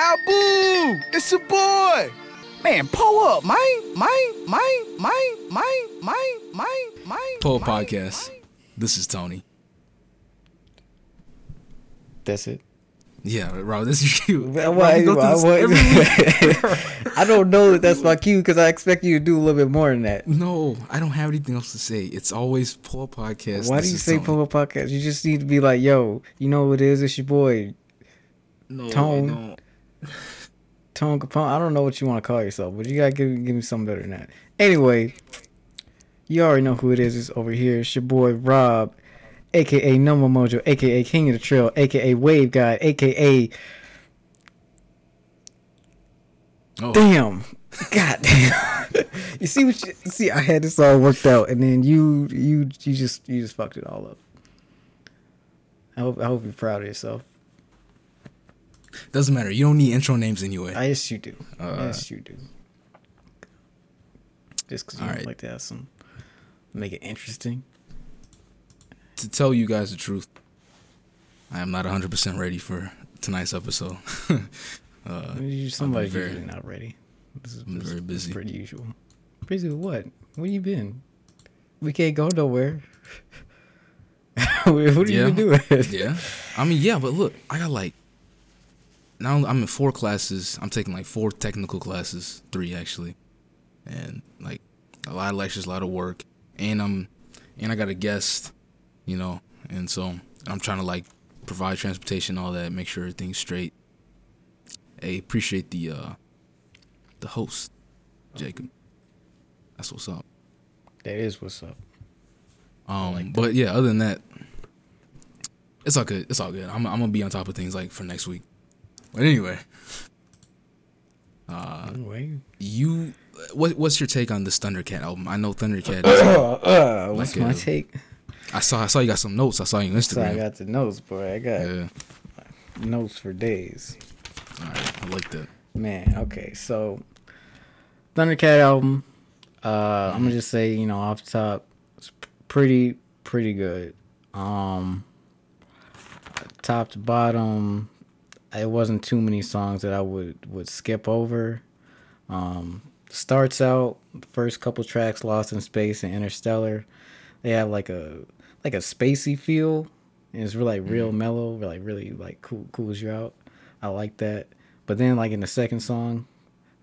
Abu, it's your boy. Man, pull up, man, man, man, man, man, man, man, man. Pull man, podcast. man. This is Tony. That's it. Yeah, Rob, this is you. Well, Rob, we go through I, this I- I don't know that that's my cue because I expect you to do a little bit more than that. No, I don't have anything else to say. It's always pull podcast. Why This do you say Tony. pull up podcast? You just need to be like, yo, you know what it is? It's your boy No, Tone. Tone Capone. I don't know what you want to call yourself, but you gotta give, give me something better than that. Anyway, you already know who it is. It's over here. It's your boy Rob, aka Number Mojo, aka King of the Trail, aka Wave Guy, aka Oh, Damn. God damn. you see what you see? I had this all worked out, and then you you you just you just fucked it all up. I hope I hope you're proud of yourself. Doesn't matter. You don't need intro names anyway. I yes you do. Uh, yes you do. Just because you right. like to have some, make it interesting. to tell you guys the truth, I am not 100% ready for tonight's episode. uh, Somebody's very- usually not ready. This is, I'm this, very busy. pretty usual. Busy with what? Where you been? We can't go nowhere. what are Yeah. you doing? yeah. I mean, yeah, but look, I got like now I'm in four classes. I'm taking like four technical classes, three actually, and like a lot of lectures, a lot of work, and I'm and I got a guest, you know, and so I'm trying to like provide transportation, all that, make sure everything's straight. Hey, appreciate the uh the host, Jacob. That's what's up. That is what's up. Um, like but yeah, other than that, it's all good. It's all good. I'm, I'm gonna be on top of things like for next week. But anyway, uh, Anyway. you, what, what's your take on this Thundercat album? I know Thundercat. Is, Uh, what's Like my a- take? I saw, I saw you got some notes. I saw you on So I got the notes, boy. I got yeah, notes for days. all right, I like that. Man, okay, so Thundercat album. Uh, I'm gonna just say, you know, off the top, it's pretty, pretty good. Um, top to bottom, it wasn't too many songs that I would would skip over. Um, starts out the first couple tracks, Lost in Space and Interstellar. They have like a like a spacey feel, and it's really like real mellow, like really like cool cools you out. I like that. But then like in the second song,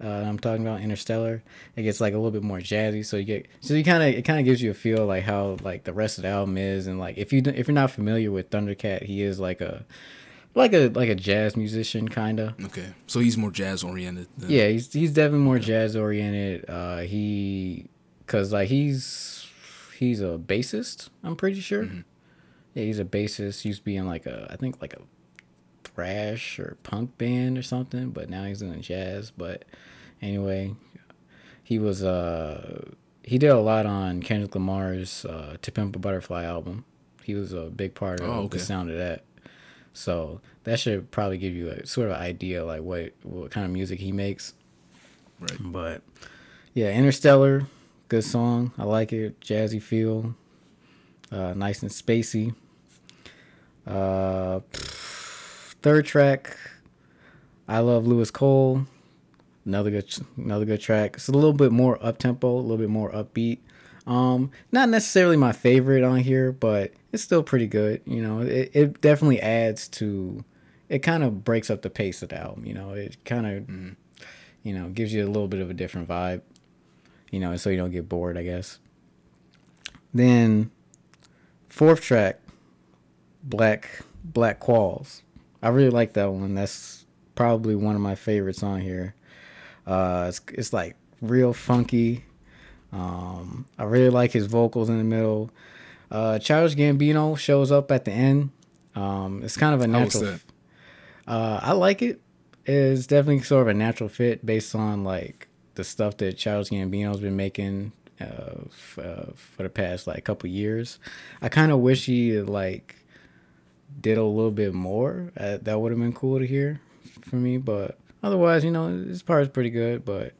uh, I'm talking about Interstellar, it gets like a little bit more jazzy. So you get so you kind of it kind of gives you a feel like how like the rest of the album is, and like if you if you're not familiar with Thundercat, he is like a like a like a jazz musician kind of. Okay, so he's more jazz oriented. Than, Yeah, he's he's definitely more jazz oriented. Uh, he, cause like he's he's a bassist. I'm pretty sure. Yeah, he's a bassist. He used to be in like a I think like a thrash or punk band or something, but now he's in jazz. But anyway, he was uh he did a lot on Kendrick Lamar's uh, "To Pimp a Butterfly" album. He was a big part of Oh, okay. the sound of that. So that should probably give you a sort of idea like what what kind of music he makes. right. But yeah, Interstellar, good song. I like it. Jazzy feel, uh, nice and spacey. Uh, third track, I love Louis Cole. Another good, another good track. It's a little bit more up tempo, a little bit more upbeat. Um, not necessarily my favorite on here, but it's still pretty good. You know, it, it definitely adds to. It kind of breaks up the pace of the album. You know, it kind of you know, gives you a little bit of a different vibe, you know, so you don't get bored, I guess. Then fourth track, Black Black Qualls. I really like that one. That's probably one of my favorites on here. Uh, it's it's like real funky. Um, I really like his vocals in the middle. Uh, Childish Gambino shows up at the end. Um, it's kind of a natural. that? Uh, I like it. It's definitely sort of a natural fit based on like the stuff that Childish Gambino's been making uh, f- uh, for the past like couple years. I kind of wish he like did a little bit more. Uh, that would have been cool to hear for me. But otherwise, you know, this part is pretty good. But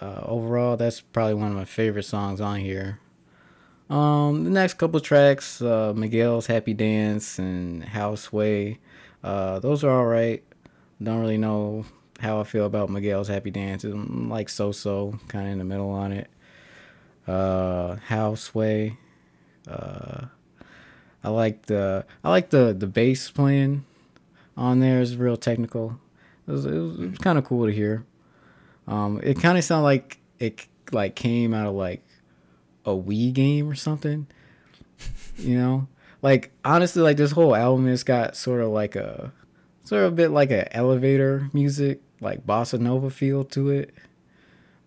uh, overall, that's probably one of my favorite songs on here. Um, the next couple tracks, uh, Miguel's Happy Dance and How Sway, uh, those are all right. Don't really know how I feel about Miguel's Happy Dance. I'm like so so, kind of in the middle on it. Uh, How Sway. Uh, I like the I like the the bass playing on there is real technical. It was, it was, it was kind of cool to hear. Um, it kind of sounded like it like came out of like a Wii game or something. You know, like honestly, like this whole album has got sort of like a sort of a bit like an elevator music, like bossa nova feel to it.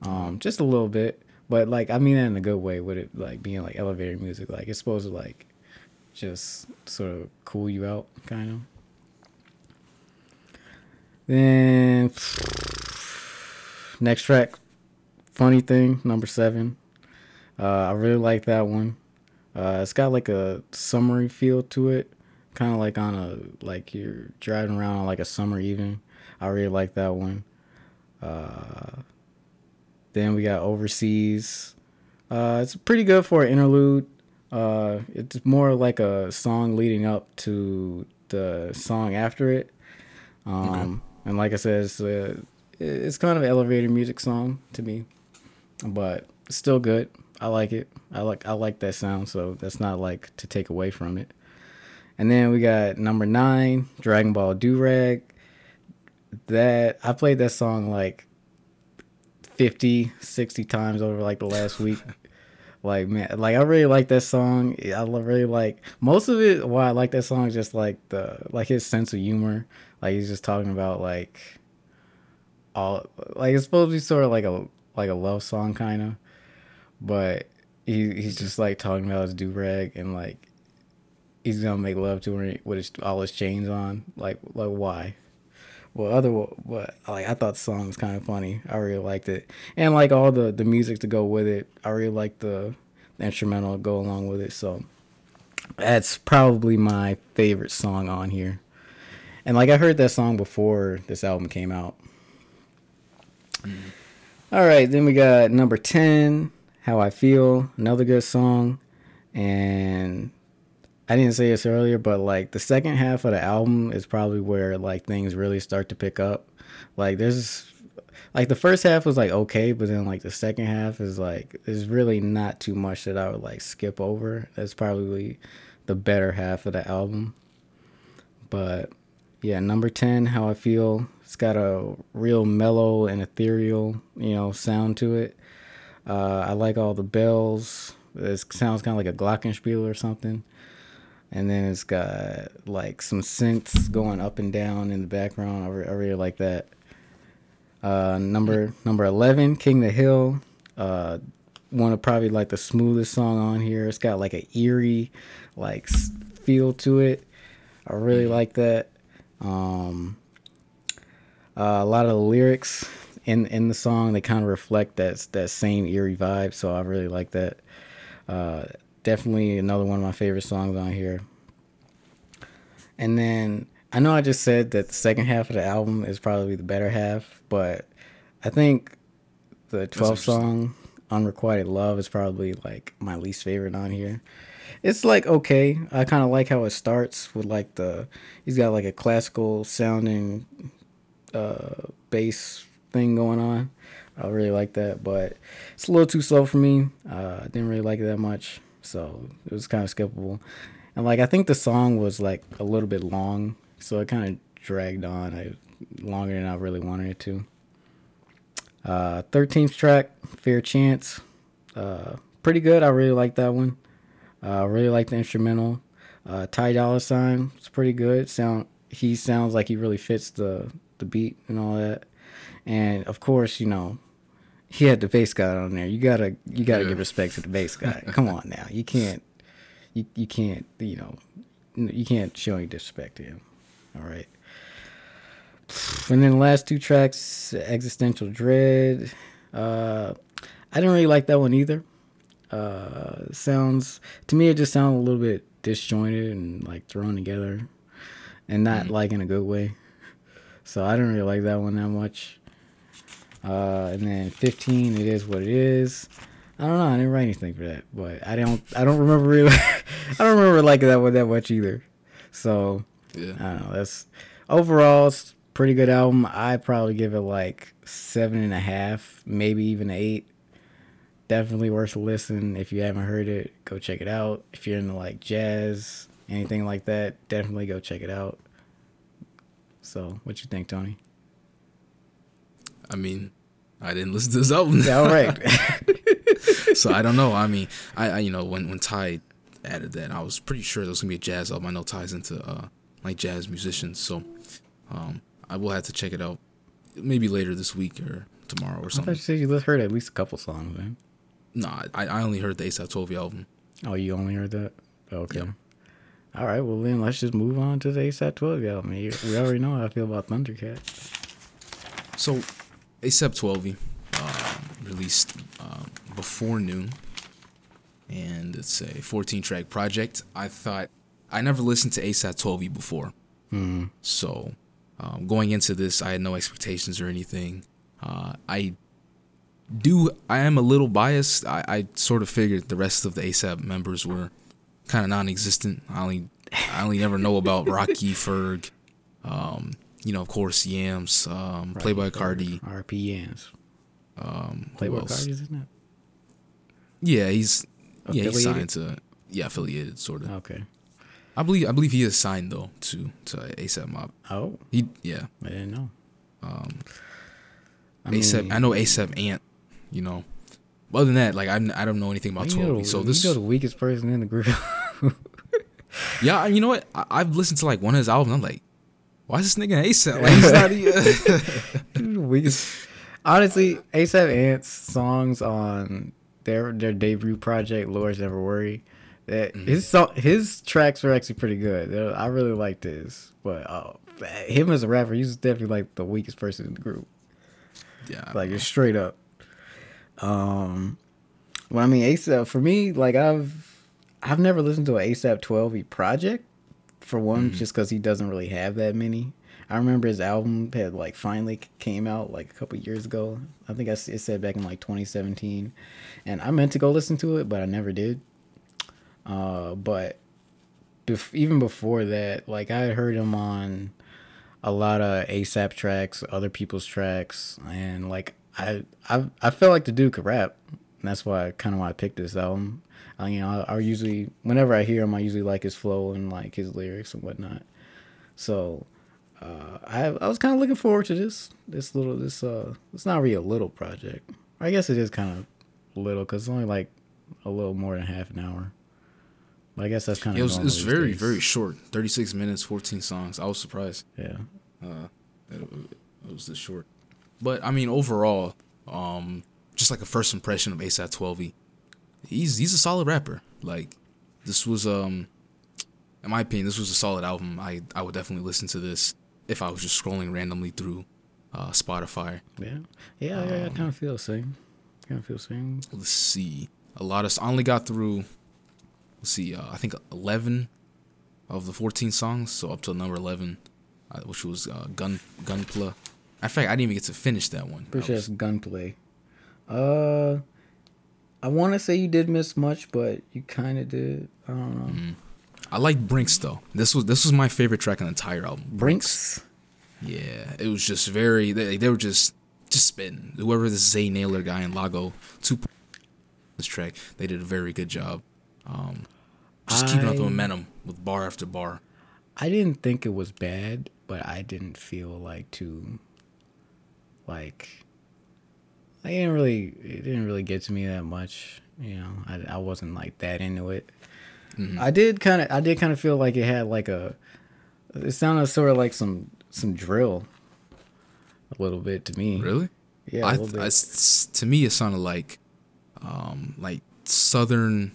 Um, just a little bit, but like I mean that in a good way. With it like being like elevator music, like it's supposed to like just sort of cool you out, kind of. Then next track, funny thing number seven. Uh, I really like that one. Uh, it's got like a summery feel to it, kind of like on a like you're driving around on like a summer evening. I really like that one. Uh, then we got overseas. Uh, it's pretty good for an interlude. Uh, it's more like a song leading up to the song after it. Um, okay. and like I said, it's, it's kind of an elevator music song to me, but still good. I like it. I like I like that sound, so that's not like to take away from it. And then we got number nine, Dragon Ball Durag. That I played that song like 50, 60 times over like the last week. like man, like I really like that song. I really like most of it. Why I like that song is just like the like his sense of humor. Like he's just talking about like all like it's supposed to be sort of like a like a love song kind of but he he's just like talking about his do rag and like he's gonna make love to her with his, all his chains on. Like like why? Well, other what like I thought the song was kind of funny. I really liked it, and like all the the music to go with it. I really like the, the instrumental to go along with it. So that's probably my favorite song on here. And like I heard that song before this album came out. All right, then we got number ten. How I Feel, another good song. And I didn't say this earlier, but like the second half of the album is probably where like things really start to pick up. Like there's like the first half was like okay, but then like the second half is like there's really not too much that I would like skip over. That's probably the better half of the album. But yeah, number 10, How I Feel. It's got a real mellow and ethereal, you know, sound to it. Uh, I like all the bells. It sounds kind of like a glockenspiel or something. And then it's got like some synths going up and down in the background. I, re- I really like that. Uh, number number eleven, King the Hill. Uh, one of probably like the smoothest song on here. It's got like an eerie, like feel to it. I really like that. Um, uh, a lot of the lyrics in in the song they kind of reflect that that same eerie vibe so i really like that. Uh, definitely another one of my favorite songs on here. And then i know i just said that the second half of the album is probably the better half but i think the 12th song unrequited love is probably like my least favorite on here. It's like okay. I kind of like how it starts with like the he's got like a classical sounding uh bass thing going on. I really like that, but it's a little too slow for me. Uh, I didn't really like it that much, so it was kind of skippable. And like I think the song was like a little bit long, so it kind of dragged on I, longer than I really wanted it to. Uh, 13th track, Fair Chance. Uh, pretty good. I really like that one. Uh, I really like the instrumental. Uh, Ty Dolla Sign. It's pretty good. Sound. He sounds like he really fits the the beat and all that and of course, you know, he had the bass guy on there. You gotta you gotta yeah. give respect to the bass guy. Come on now, you can't you you can't you know you can't show any disrespect to him. All right. And then the last two tracks, Existential Dread. Uh, I didn't really like that one either. Uh, sounds to me it just sounded a little bit disjointed and like thrown together, and not mm-hmm. like in a good way. So I didn't really like that one that much. Uh, and then 15, it is what it is. I don't know. I didn't write anything for that, but I don't. I don't remember really. I don't remember liking that one that much either. So yeah. I don't know. That's overall. It's pretty good album. I probably give it like seven and a half, maybe even eight. Definitely worth a listen. If you haven't heard it, go check it out. If you're into like jazz, anything like that, definitely go check it out. So, what you think, Tony? I mean, I didn't listen to this album. Yeah, all right. so I don't know. I mean, I, I you know when when Ty added that, I was pretty sure there was gonna be a jazz album. I know Ty's into uh like jazz musicians, so um I will have to check it out maybe later this week or tomorrow or something. I thought you said you heard at least a couple songs, man. Nah, I, I only heard the ASAP Twelvyy album. Oh, you only heard that? Okay. Yeah. All right, well then let's just move on to the ASAP 12 album. You- We already know how I feel about Thundercat. So ASAP 12 um, released um, before noon, and it's a 14 track project. I thought I never listened to ASAP 12 before, Mm. so um, going into this, I had no expectations or anything. Uh, I do. I am a little biased. I, I sort of figured the rest of the ASAP members were kind of non-existent. I only I only never know about Rocky Ferg. Um, you know, of course, Yams, um, Playboi Carti. RPNs. Um, who Playboi? Carti, isn't it? Yeah, he's yeah he's signed to yeah affiliated sort of. Okay. I believe I believe he is signed though to to ASAP Mob. Oh, He yeah I didn't know. um I ASAP. mean, I know ASAP Ant. You know, other than that, like I'm I don't know anything about Toby. So this know the weakest person in the group. yeah you know what I, I've listened to like one of his albums. I'm like, why is this nigga ASAP? Like he's not even. Honestly, ASAP Ant's songs on their their debut project, Lord's Never Worry, that Mm-hmm. his song, his tracks were actually pretty good. I really liked this, but uh, him as a rapper, he's definitely like the weakest person in the group. yeah, like it's straight up. Um, well, I mean, ASAP for me, like I've I've never listened to an ASAP 12 project. For one, just because he doesn't really have that many. I remember his album had like finally came out like a couple years ago. I think I it said back in like 2017, and I meant to go listen to it, but I never did. Uh, but bef- even before that, like I had heard him on a lot of ASAP tracks, other people's tracks, and like I I I felt like the dude could rap. And that's why kind of why I picked this album. I, you know, I, I usually whenever I hear him, I usually like his flow and like his lyrics and whatnot. So uh, I I was kind of looking forward to this this little this uh it's not really a little project. I guess it is kind of little because it's only like a little more than half an hour. But I guess that's kind of it was it was very very short. 36 minutes, 14 songs. I was surprised. yeah. uh, it, it was this short. But I mean, overall, um, just like a first impression of ASAP 12, he's he's a solid rapper. Like this was um, in my opinion, this was a solid album. I I would definitely listen to this if I was just scrolling randomly through uh, Spotify. Yeah, yeah, yeah. I kind of feel the same. Kind of feel the same. Let's see, a lot of I only got through. Let's see, uh, I think 11 of the 14 songs, so up to number 11, uh, which was uh, Gun Gunplay. In fact, I didn't even get to finish that one. Pretty I sure was- gunplay. Uh, I want to say you did miss much, but you kind of did. I don't know. I like Brinks though. This was this was my favorite track on the entire album. Brinks. Yeah, it was just very. They, they were just just spitting. Whoever this Zay Naylor guy in Lago two this track, they did a very good job. Um, just keeping up the momentum with bar after bar. I didn't think it was bad, but I didn't feel like too. Like. I didn't really. It didn't really get to me that much. You know, I I wasn't like that into it. Mm-hmm. I did kind of. I did kind of feel like it had like a. It sounded sort of like some some drill. A little bit to me. Really? Yeah, I, little bit. I s- to me it sounded like, um, like southern,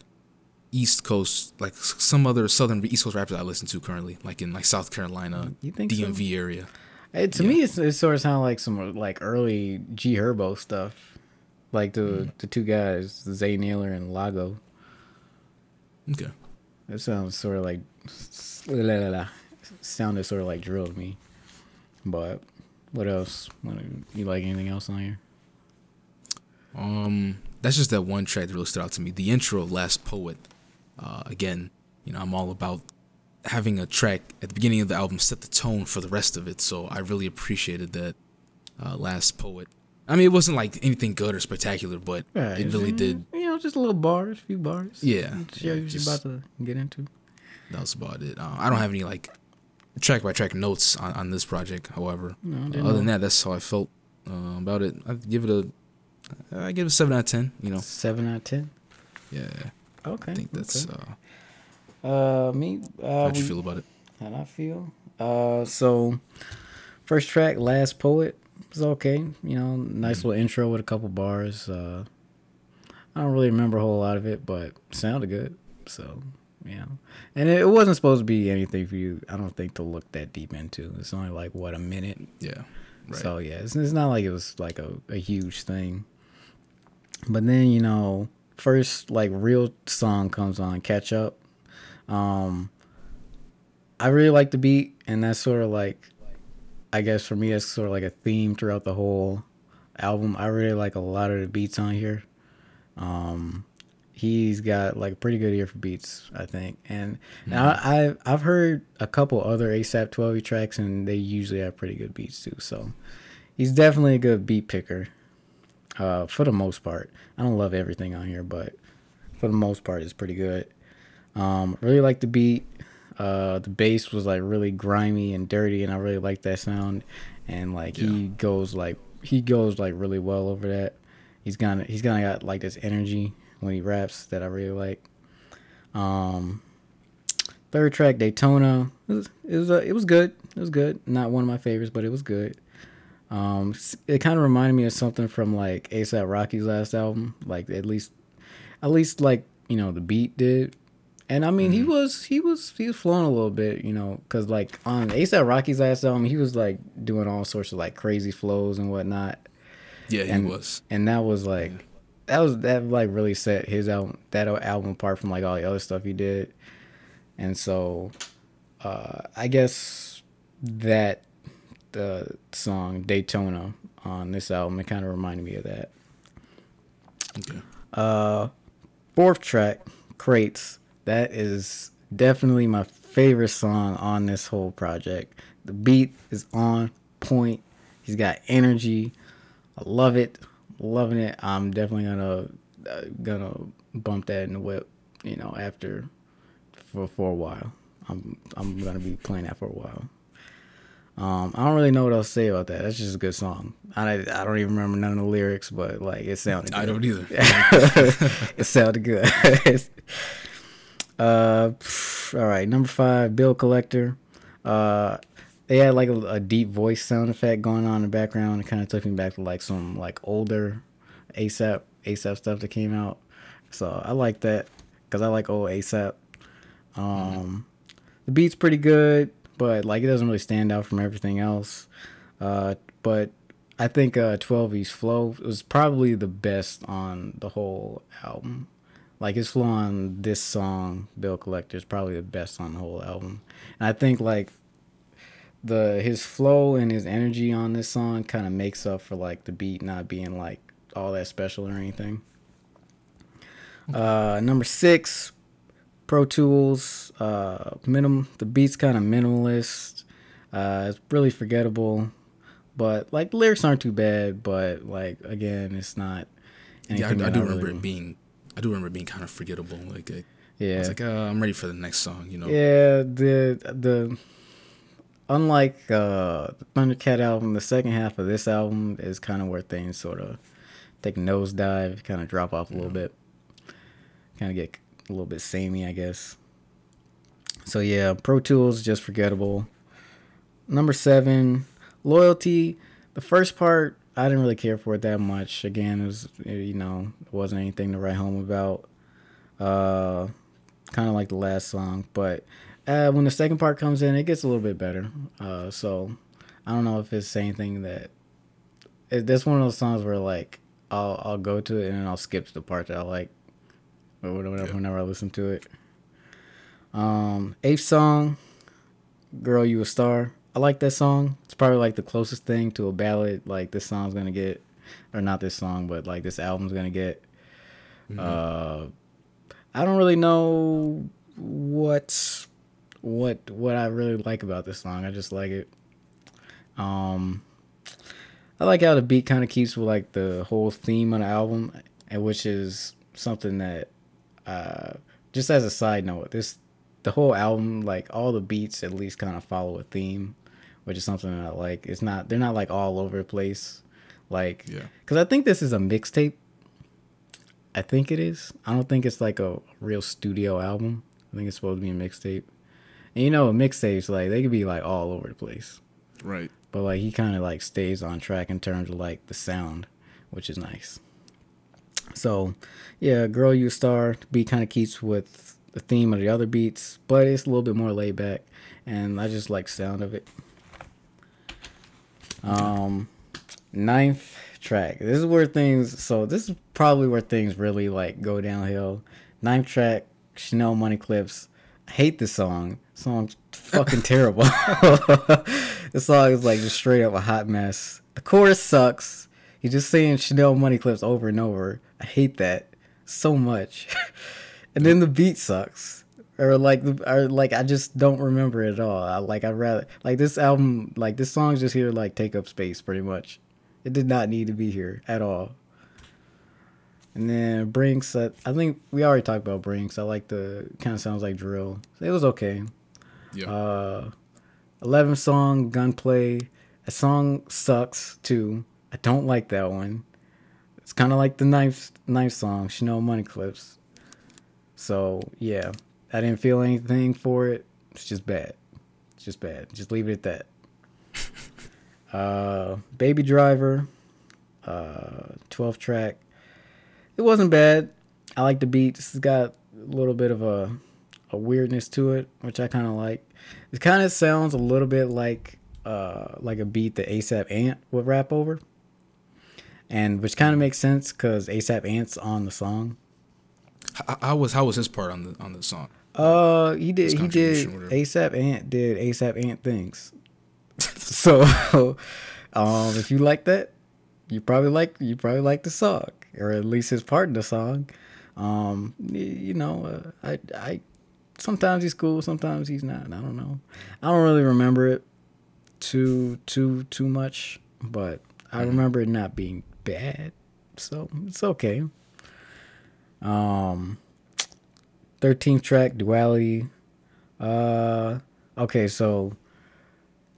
East Coast, like some other southern East Coast rappers I listen to currently, like in like South Carolina, think so? DMV area. It, to me, it's, it sort of sounded like some like early G Herbo stuff, like the Mm. the two guys, Zay Naylor and Lago. Okay. It sounds sort of like la, la, la, sounded sort of like drill to me. But what else? What, you like anything else on here? Um, that's just that one track that really stood out to me. The intro, Last Poet. Uh, again, you know, I'm all about having a track at the beginning of the album set the tone for the rest of it. So I really appreciated that. Uh, Last Poet. I mean, it wasn't like anything good or spectacular, but Right. it really did. You know, just a little bars, a few bars. Yeah, yeah, you're just- about to get into. That was about it. Uh, I don't have any like track by track notes on, on this project. However, No, Uh, other than that, that's how I felt uh, about it. I give it a, I give it a seven out of ten. You know, Seven out of ten. yeah, Okay. I think that's okay. Uh, me. Uh, how'd you we- feel about it? How'd I feel? Uh, so first track, Last Poet was okay. You know, nice little intro with a couple bars. Uh, I don't really remember a whole lot of it, but sounded good. So, you know, and it, it wasn't supposed to be anything for you. I don't think to look that deep into. It's only like what a minute. Yeah, right. So yeah, it's, it's not like it was like a, a huge thing. But then you know, first like real song comes on, catch up. Um, I really like the beat, and that's sort of like, I guess for me, that's sort of like a theme throughout the whole album. I really like a lot of the beats on here. Um, he's got like a pretty good ear for beats, I think, and, and I, I I've heard a couple other ASAP 12 tracks, and they usually have pretty good beats too. So he's definitely a good beat picker, uh, for the most part. I don't love everything on here, but for the most part, it's pretty good. Um, really like the beat. Uh, the bass was like really grimy and dirty, and I really like that sound. And like he goes like he goes like really well over that. He's gonna he's gonna got like this energy when he raps that I really like. Um, third track Daytona. It was it was, uh, it was good. It was good. Not one of my favorites, but it was good. Um, it kind of reminded me of something from like ASAP Rocky's last album. Like at least, at least like you know the beat did. And I mean, he was he was he was flowing a little bit, you know, because like on ASAP Rocky's last album, he was like doing all sorts of like crazy flows and whatnot. Yeah, he and was. and that was like that was that like really set his album that album apart from like all the other stuff he did. And so uh i guess that the song daytona on this album it kind of reminded me of that. Okay. uh fourth track crates that is definitely my favorite song on this whole project the beat is on point he's got energy i love it loving it i'm definitely gonna uh, gonna bump that in the whip you know after for for a while i'm i'm gonna be playing that for a while um, I don't really know what else to say about that. That's just a good song. I, I don't even remember none of the lyrics, but like it sounded. I good. don't either. it sounded good. uh, all right, number five, Bill Collector. Uh, they had like a, a deep voice sound effect going on in the background. It kind of took me back to like some like older ASAP ASAP stuff that came out. So I like that because I like old ASAP. Um, the beat's pretty good, but like it doesn't really stand out from everything else. Uh, but I think uh, Twelvyy's flow was probably the best on the whole album. Like his flow on this song, Bill Collector, is probably the best on the whole album. And I think like the his flow and his energy on this song kind of makes up for like the beat not being like all that special or anything. Uh, number six, Pro Tools. Uh, minim. The beat's kind of minimalist. Uh, it's really forgettable, but like the lyrics aren't too bad. But like again, it's not. Yeah, I, I do really- remember it being. I do remember being kind of forgettable. Like, I, I Yeah, was like, uh, I'm ready for the next song. You know. Yeah, the the unlike uh the Thundercat album, the second half of this album is kind of where things sort of take a nosedive, kind of drop off a little bit, kind of get a little bit samey, I guess. So yeah, Pro Tools just forgettable. Number seven, loyalty. The first part I didn't really care for it that much. Again, it was you know it wasn't anything to write home about. Uh, kind of like the last song, but uh, when the second part comes in, it gets a little bit better. Uh, so I don't know if it's anything that it, that's one of those songs where like I'll I'll go to it and then I'll skip to the part that I like, or whatever Yeah. whenever I listen to it. Um, eighth song, "Girl You a Star." I like that song. It's probably like the closest thing to a ballad like this song's gonna get, or not this song, but like this album's gonna get. Uh, I don't really know what what what I really like about this song. I just like it. Um, I like how the beat kind of keeps with like the whole theme of the album, and which is something that, uh, just as a side note, this the whole album like all the beats at least kind of follow a theme, which is something that I like. It's not they're not like all over the place, like Yeah. because I think this is a mixtape. I think it is. I don't think it's like a real studio album. I think it's supposed to be a mixtape. And you know, mixtapes like they could be like all over the place, Right. but like he kind of like stays on track in terms of like the sound, which is nice. So, yeah, "Girl You Star" beat kind of keeps with the theme of the other beats, but it's a little bit more laid back, and I just like sound of it. Um, ninth track. This is where things. So this is probably where things really like go downhill. Ninth track, Chanel Money Clips. I hate this song. Song's fucking terrible. the song is like just straight up a hot mess. The chorus sucks. He's just saying Chanel Money Clips over and over. I hate that so much. and then the beat sucks. Or like, the- or like I just don't remember it at all. I like I rather like this album, like this song's just here like take up space pretty much. It did not need to be here at all. And then Brinks, I, I think we already talked about Brinks. I like the kind of sounds like drill. It was okay. Yeah. Uh, 11 song Gunplay. A song sucks too. I don't like that one. It's kind of like the knife ninth song, Chanel Money Clips. So yeah, I didn't feel anything for it. It's just bad. It's just bad. Just leave it at that. uh, Baby Driver, uh, 12 track. It wasn't bad. I like the beat. It's got a little bit of a a weirdness to it, which I kind of like. It kind of sounds a little bit like uh like a beat that ASAP Ant would rap over, and which kind of makes sense because ASAP Ant's on the song. How, how was how was his part on the on the song? Uh, he did. He did. ASAP Ant did ASAP Ant things. so, um, if you like that, you probably like you probably like the song, or at least his part in the song. Um, you know, uh, I I sometimes he's cool, sometimes he's not. I don't know. I don't really remember it too too too much, but I remember it not being bad, so it's okay. Um. 13th track duality uh okay so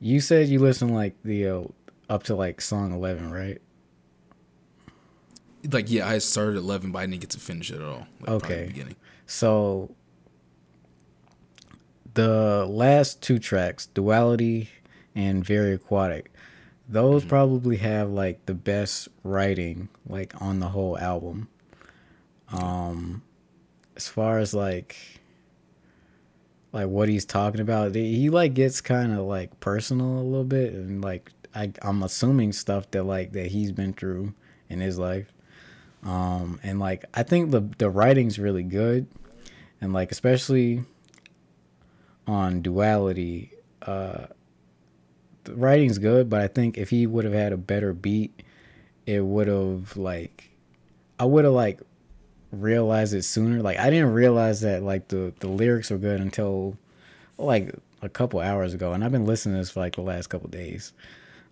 you said you listened like the uh, up to like song 11 right Like yeah, I started eleven, but I didn't get to finish it at all. Like, Okay. the beginning. so the last two tracks duality and very aquatic those probably have like the best writing like on the whole album um as far as like like what he's talking about he like gets kind of like personal a little bit and like I, i'm assuming stuff that like that he's been through in his life. Um and like i think the the writing's really good and like especially on duality uh the writing's good but i think if he would have had a better beat it would have like i would have like realized it sooner. Like i didn't realize that like the the lyrics were good until like a couple hours ago and i've been listening to this for like the last couple days.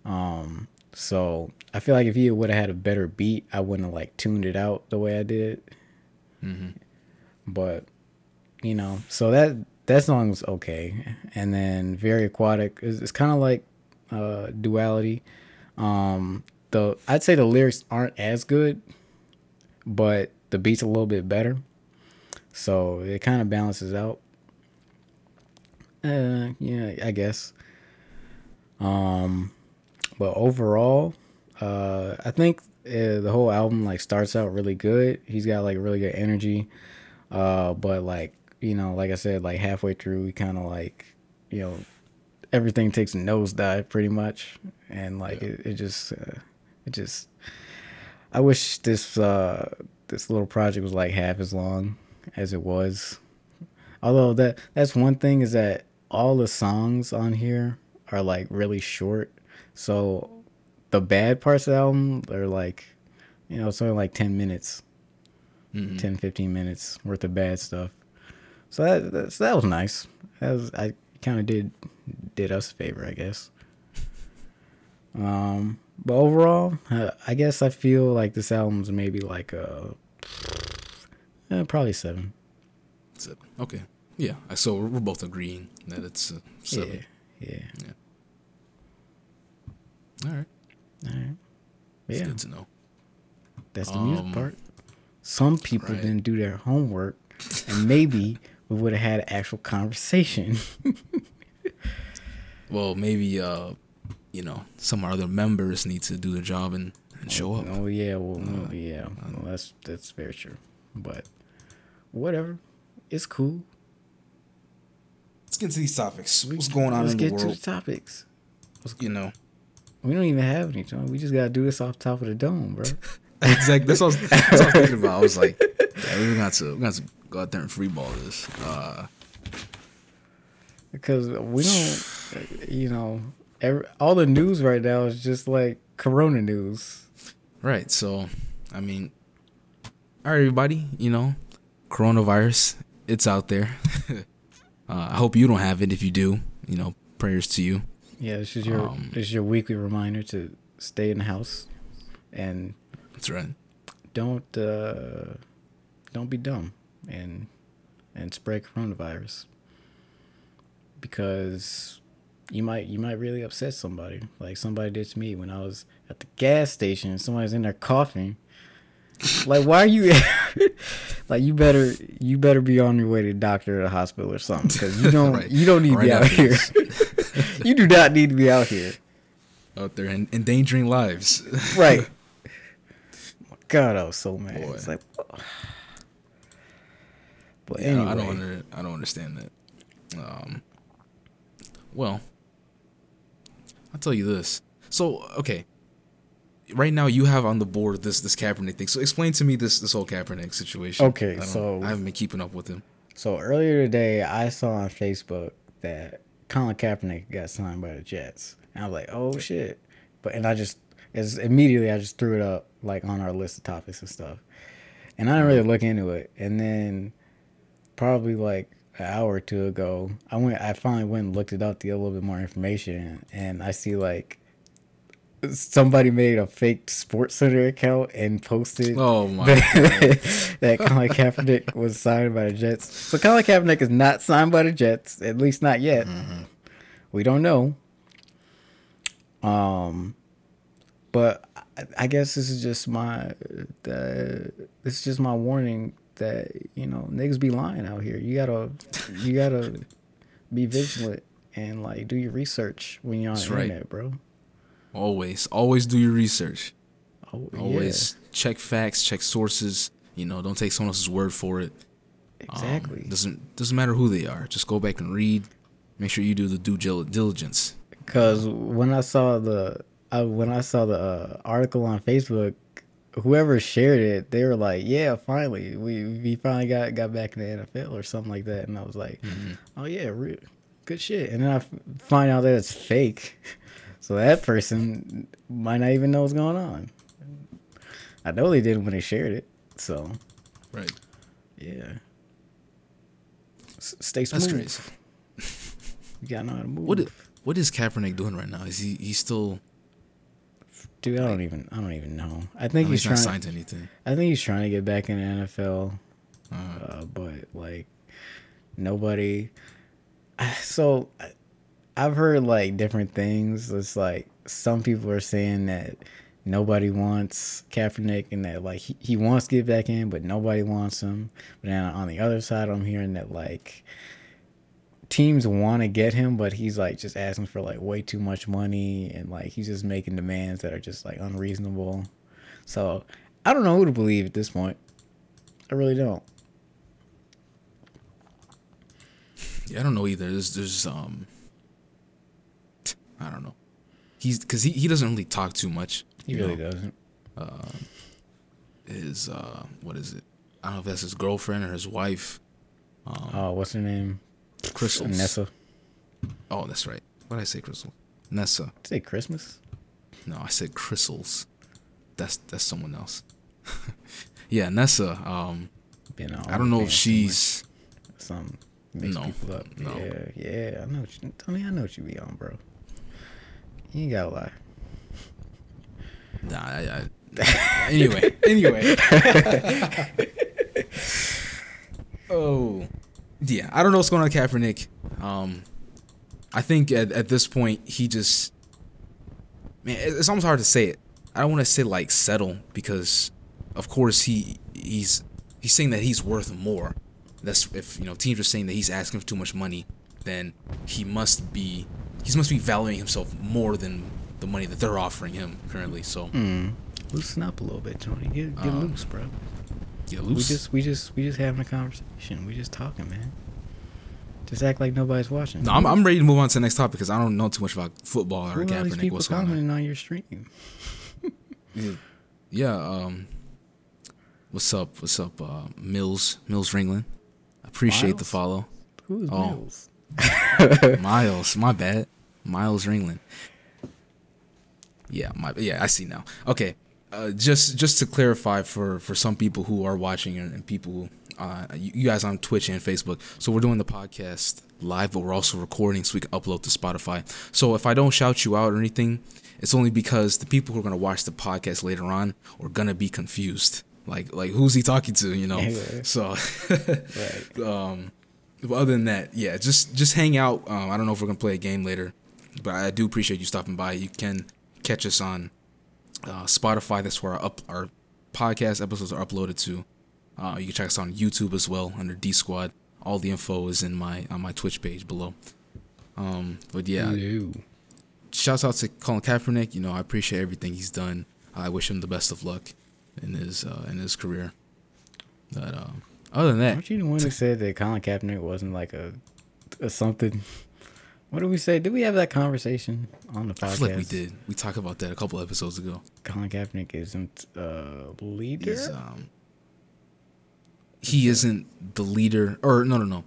Um so i feel like if he would have had a better beat i wouldn't have like tuned it out the way i did. Mm-hmm. but you know so that that song's okay. And then very aquatic is it's kind of like uh duality. Um the i'd say the lyrics aren't as good but the beat's a little bit better. So it kind of balances out. Uh yeah i guess. Um but overall uh i think uh, the whole album like starts out really good. He's got like really good energy. Uh but like you know like i said like halfway through we kind of like you know everything takes a nosedive pretty much. And like it, it just uh, it just i wish this uh this little project was like half as long as it was. Although that that's one thing is that all the songs on here are like really short. So the bad parts of the album are like you know it's only like 10 minutes. Mm-hmm. 10 15 minutes worth of bad stuff. So that that's, that was nice. That was i kind of did did us a favor, I guess. Um, but overall, uh, I guess I feel like this album's maybe like a uh, probably seven. Seven. Okay. Yeah. I- So we're both agreeing that it's a seven. Yeah, yeah, All right. all right. It's Yeah, good to know. that's the music Um, part. Some people right. didn't do their homework, and maybe we would have had an actual conversation. Well, maybe uh, you know, some other members need to do their job and, and show up. Oh yeah, well, no, yeah, well, that's that's very true. But whatever, it's cool. Let's get to these topics. What's going on Let's in get to the topics. you know, We don't even have any time. We just gotta do this off top of the dome, bro. exactly. That's what, I was, that's what I was thinking about. I was like, yeah, we're gonna we're gonna to go out there and freeball this. Uh, Because we don't, you know, every, all the news right now is just like Corona news. right. So, I mean, all right, everybody. You know, coronavirus, it's out there. uh, I hope you don't have it. If you do, you know, prayers to you. Yeah, this is your Um, this is your weekly reminder to stay in the house and That's right. don't uh, don't be dumb and and spread coronavirus because you might you might really upset somebody. Like somebody did to me when I was at the gas station and somebody's in there coughing. Like why are you like you better you better be on your way to the doctor or the hospital or something because you don't Right. you don't need to be out here. you do not need to be out here. Out there and endangering lives. right. My God I was so mad. Boy. it's like but Yeah, anyway I don't under, I don't understand that. Um, well, I'll tell you this. So, okay, right now you have on the board this this Kaepernick thing. So, explain to me this this whole Kaepernick situation. Okay, I so- I haven't been keeping up with him. So earlier today, I saw on Facebook that Colin Kaepernick got signed by the Jets, and I was like, "Oh shit!" But and I just as immediately I just threw it up like on our list of topics and stuff, and I didn't really look into it. And then probably like an hour or two ago, I went. I finally went and looked it up to get a little bit more information, and I see like somebody made a fake Sports Center account and posted Oh my! that Colin Kaepernick was signed by the Jets. So Colin Kaepernick is not signed by the Jets, at least not yet. We don't know. Um, but I, I guess this is just my uh, this is just my warning that you know niggas be lying out here. You gotta you gotta be vigilant and like do your research when you're on That's the right. internet, bro. always, always do your research. Oh, yeah, Always check facts, check sources. You know, don't take someone else's word for it. Um, exactly. doesn't doesn't matter who they are. Just go back and read. Make sure you do the due diligence. Cause when I saw the uh, when I saw the uh, article on Facebook, whoever shared it, they were like, "Yeah, finally, we we finally got got back in the NFL or something like that." And I was like, mm-hmm. "Oh yeah, re- good shit." And then I f- find out that it's fake, so that person might not even know what's going on. I know they didn't when they shared it, so Right. yeah. S- stay smooth. That's crazy. You gotta know how to move. What is, what is Kaepernick doing right now? Is he he's still? Dude, I don't even I don't even know. I think he's he's not trying. signed to anything. I think he's trying to get back in the NFL, Uh, uh, but like nobody. So I've heard like different things. It's like some people are saying that nobody wants Kaepernick and that like he, he wants to get back in, but nobody wants him. But then on the other side, I'm hearing that like teams want to get him, but he's like just asking for like way too much money and like he's just making demands that are just like unreasonable. So I don't know who to believe at this point. I really don't. yeah, I don't know either. There's there's um, I don't know. He's because he, he doesn't really talk too much. He really know. doesn't. His uh, what is it? I don't know if that's his girlfriend or his wife. Um, Oh, what's her name? Crystals. Nessa. Oh, that's right. What did I say, Crystal? Nessa. Did I say Christmas? No, I said Crystals. That's that's someone else. yeah, Nessa. Um, You know, I don't know if being too much- she's some. Mix No, people up. no. Yeah, yeah. I know. What you, Tony, I know what you be on, bro. You ain't gotta lie. Nah, I, I, anyway, anyway. oh, yeah. I don't know what's going on with Kaepernick. Um, I think at, at this point he just, man, it's almost hard to say it. I don't want to say like settle because, of course he he's he's saying that he's worth more. That's if you know teams are saying that he's asking for too much money, then he must be he must be valuing himself more than the money that they're offering him currently. So Mm. Loosen up a little bit, Tony. Get get Um, loose, bro. Get We just we just we just having a conversation. We just talking, man. Just act like nobody's watching. No, I'm, I'm ready to move on to the next topic because I don't know too much about football Who or are all these Kaepernick. people What's going on? commenting on your stream? Yeah. Um. What's up? What's up? Uh, Mills Mills Ringland. Appreciate the follow. Who's Oh. Mills? Miles, my bad. Miles Ringland. Yeah, my yeah, I see now. Okay, uh, just just to clarify for for some people who are watching and, and people, uh, you, you guys on Twitch and Facebook. So we're doing the podcast live, but we're also recording so we can upload to Spotify. So if I don't shout you out or anything, it's only because the people who are gonna watch the podcast later on are gonna be confused. Like like who's he talking to? You know. So. Right. um but other than that yeah just just hang out um, i don't know if we're gonna play a game later but i do appreciate you stopping by you can catch us on uh, spotify. That's where our up our podcast episodes are uploaded to. Uh, you can check us on youtube as well under d squad. All the info is in my on my twitch page below. Um but yeah Hello. shouts out to colin kaepernick. You know i appreciate everything he's done. I wish him the best of luck in his uh, in his career. But uh, other than that Aren't you the one who said that Colin Kaepernick wasn't like a, a something? What did we say? Did we have that conversation on the podcast? I feel like we did. We talked about that a couple episodes ago. Colin Kaepernick isn't a leader. He's um he isn't the leader or no no no.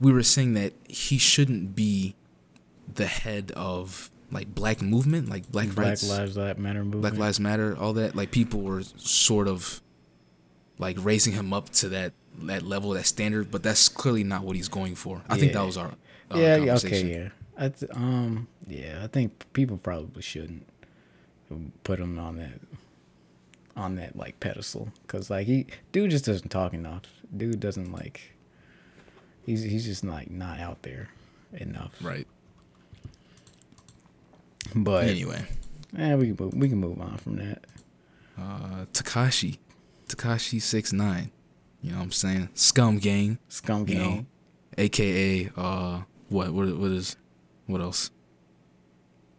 We were saying that he shouldn't be the head of like black movement, like black, rights Black rights, Lives Matter movement. Black Lives Matter, all that. Like people were sort of like raising him up to that that level, that standard, but that's clearly not what he's going for. I think that was our uh, yeah. yeah. Okay. Yeah. I th- um. Yeah. I think people probably shouldn't put him on that on that like pedestal because like he dude just doesn't talk enough. Dude doesn't like. He's he's just like not out there enough. Right. But Anyway, yeah, we can move, we can move on from that. uh Tekashi. Tekashi six nine. You know what I'm saying? Scum gang. Scum you know, aka uh, what what what is what else?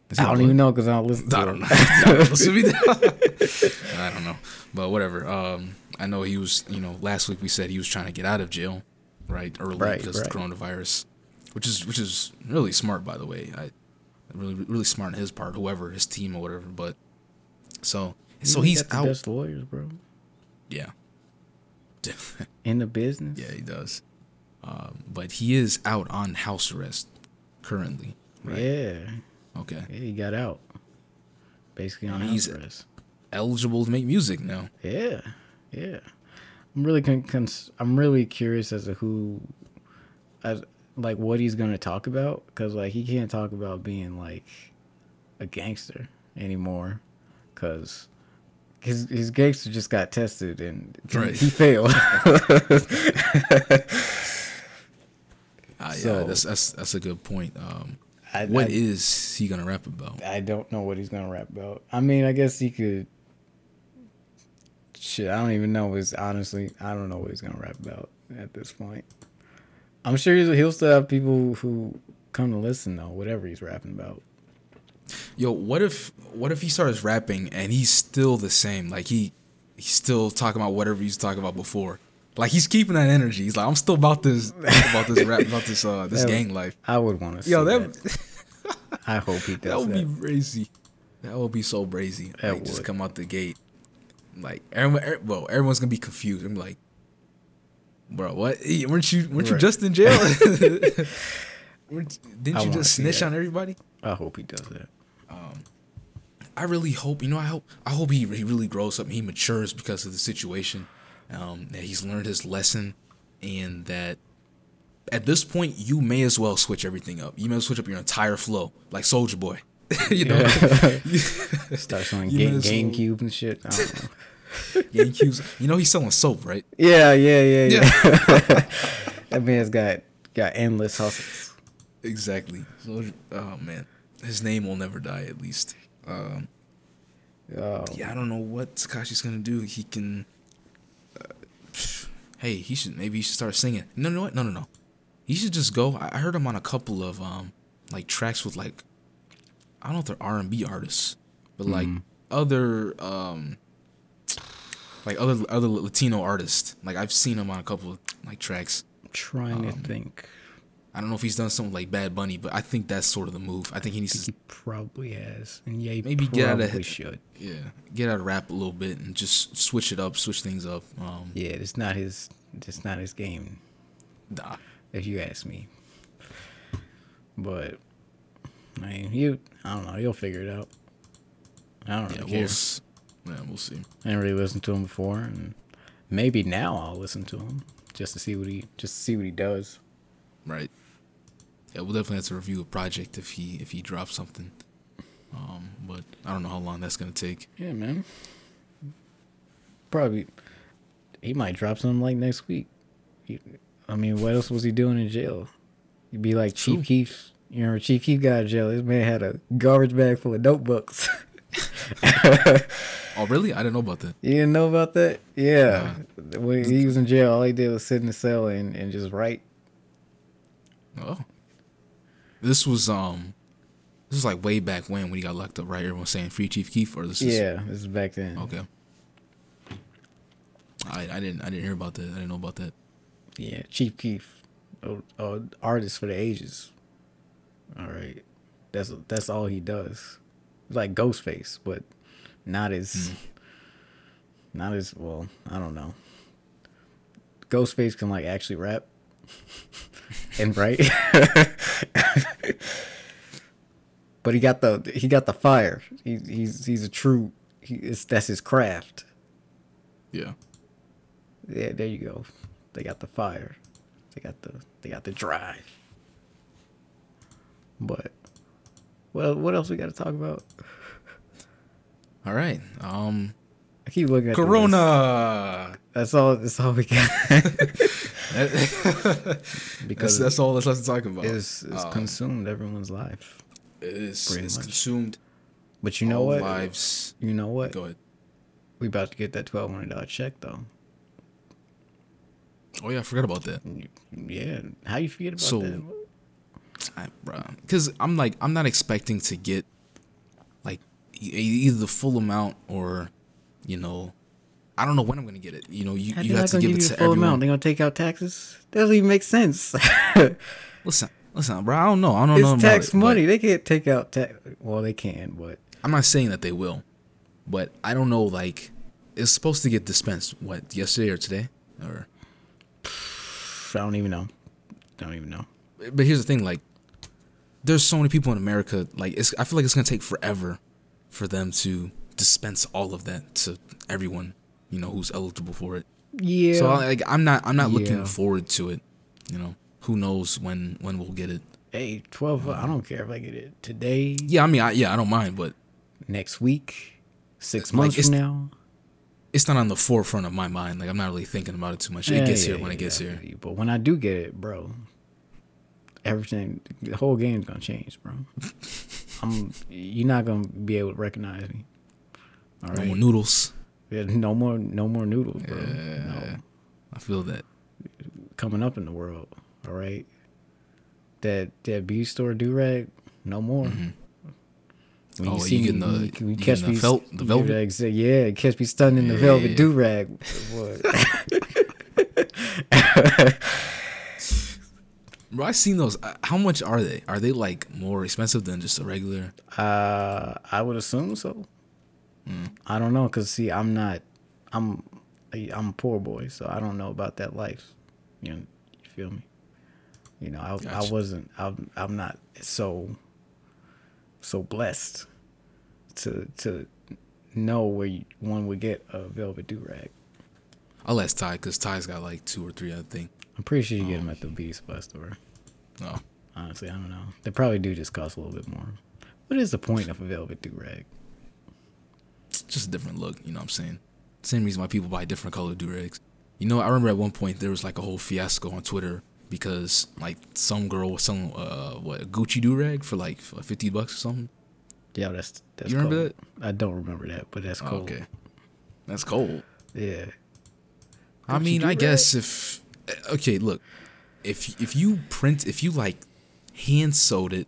Is I don't even know because I don't listen. To I don't it. know. I don't listen. I don't know, but whatever. Um, I know he was. You know, last week we said he was trying to get out of jail, right? Early Right, because of the coronavirus, which is which is really smart, by the way. I really really smart on his part, whoever his team or whatever. But so so He he's out. Best lawyers, bro, Yeah. in the business. Yeah, he does. Um, but he is out on house arrest currently. Right. Yeah. Okay. Yeah, he got out. Basically on And house arrest. Eligible to make music now. Yeah, yeah. I'm really con- I'm really curious as to who, as like what he's gonna talk about because like he can't talk about being like a gangster anymore because his his gangster just got tested and Right. he failed. Ah, yeah, So- that's that's that's a good point. Um, I, what I, is he gonna rap about? I don't know what he's gonna rap about. I mean, I guess he could. Shit, I don't even know. Is honestly, I don't know what he's gonna rap about at this point. I'm sure he'll, he'll still have people who come to listen though, whatever he's rapping about. Yo, what if what if he starts rapping and he's still the same? Like he he's still talking about whatever he's talking about before. Like he's keeping that energy. He's like, I'm still about this about this rap about this uh this That would- gang life. I would want to see Yo, that. that I hope he does. that would that. be crazy. That would be so brazy. That like just come out the gate, like everyone. er- Well, everyone's gonna be confused. I'm like, bro, what? Eh, Weren't you weren't you just in jail? Didn't I you just snitch that. on everybody? I hope he does that. Um, I really hope you know. I hope I hope he he really grows up he matures because of the situation. Um, that he's learned his lesson, and that at this point, you may as well switch everything up. You may as well switch up your entire flow, like Soulja Boy. you know, Starts on You Ga- GameCube and shit. I don't know. GameCube's. You know, he's selling soap, right? yeah, yeah, yeah, yeah. that man's got got endless hustles. Exactly. Soulja. Oh man, his name will never die. At least. Um, Oh, yeah, I don't know what Tekashi's gonna do. He can. Hey, he should maybe he should start singing. No, no, what? No, no, no. He should just go. I heard him on a couple of um like tracks with like I don't know if they're R and B artists, but like other um like other other Latino artists. Like I've seen him on a couple of like tracks. I'm trying Um, to think. I don't know if he's done something like Bad Bunny, but I think that's sort of the move. I think he needs He to probably has, and yeah, he Maybe get out of- should. yeah get out of rap a little bit and just switch it up, switch things up. Um, Yeah, it's not his. It's not his game, nah. if you ask me. But I mean, you. I don't know. You'll figure it out. I don't Yeah, really we'll s- yeah, we'll see. I didn't really listen to him before, and maybe now I'll listen to him just to see what he just to see what he does. Right. Yeah, we'll definitely have to review a project if he if he drops something. Um, but I don't know how long that's gonna take. Yeah, man. Probably he might drop something like next week. He- I mean, what else was he doing in jail? He'd be like Chief. Keef. You remember Chief Keef got in jail. This man had a garbage bag full of notebooks. Oh, really? I didn't know about that. you didn't know about that? Yeah. When he was in jail, all he did was sit in the cell and, and just write. Oh. This was um, this was like way back when when he got locked up, right? Everyone was saying free Chief Keef, or this is Yeah, this is back then. okay. I I didn't I didn't hear about that. I didn't know about that. Yeah, Chief Keef, a, a artist for the ages. All right, that's that's all he does. Like Ghostface, but not as, not as well. I don't know. Ghostface can like actually rap and write, but he got the he got the fire. He, he's he's a true. He, it's, that's his craft. Yeah. Yeah, there you go. They got the fire. They got the they got the drive. But well, what else we got to talk about? All right. Um, I keep looking at. Corona. That's all. That's all we got. because that's all that's left to talk about. it's, it's Um, consumed everyone's life. It is pretty it's consumed But you know what? lives. You know what? Go ahead. We about to get that twelve hundred dollar check though. Oh yeah, I forgot about that. Yeah. How you forget about So- that? I, bruh. Because I'm like, I'm not expecting to get like either the full amount or, you know, I don't know when I'm gonna get it. You know, you, you have to give it to full everyone. amount? They gonna take out taxes? That doesn't even make sense. Listen, listen, bro. I don't know. I don't know. it's tax it, money. They can't take out tax. Well, they can, but I'm not saying that they will, but I don't know. Like, it's supposed to get dispensed. What yesterday or today? Or I don't even know. Don't even know. but here's the thing. Like, there's so many people in America. Like, it's. I feel like it's gonna take forever for them to dispense all of that to everyone. You know, who's eligible for it. Yeah. So like I'm not I'm not Yeah. looking forward to it. You know, who knows when when we'll get it. hey, twelve. I don't care if I get it today, Yeah, I mean, I, yeah, I don't mind, but next week, six months it's- from now. it's not on the forefront of my mind. Like I'm not really thinking about it too much. It gets Yeah, here when yeah, it gets yeah. here. But when I do get it, bro, everything, the whole game's gonna change, bro. I'm. You're not gonna be able to recognize me. All No right. more noodles. Yeah, no more. No more noodles, bro. No. Yeah. I feel that. Coming up in the world. All right. That that beauty store do rag. No more. When Oh, you getting the- when you when getting the felt- the velvet? Yeah, exa- yeah, catch me stunned in the velvet do rag. Bro, I seen those. Uh, How much are they? Are they like more expensive than just a regular? Uh, I would assume so. Hmm. I don't know, cause see, I'm not, I'm, I'm a poor boy, so I don't know about that life. You know, you feel me? You know, I, I wasn't, I'm, I'm not so, so blessed to to know where you, one would get a velvet do rag. I'll ask Ty because Ty's got like two or three. other think. I'm pretty sure you get them at the beauty supply store. No. Honestly, I don't know. They probably do just cost a little bit more. What is the point of a velvet do rag? Just a different look. You know what I'm saying? Same reason why people buy different colored durags. You know, I remember at one point there was like a whole fiasco on Twitter because like some girl was selling uh what a Gucci durag for like fifty bucks or something. Yeah, that's that's. You remember cold. I don't remember that, but that's Oh, cool. okay, that's cold. Yeah. I Gucci mean, I guess if okay, look, if if you print, if you like hand sewed it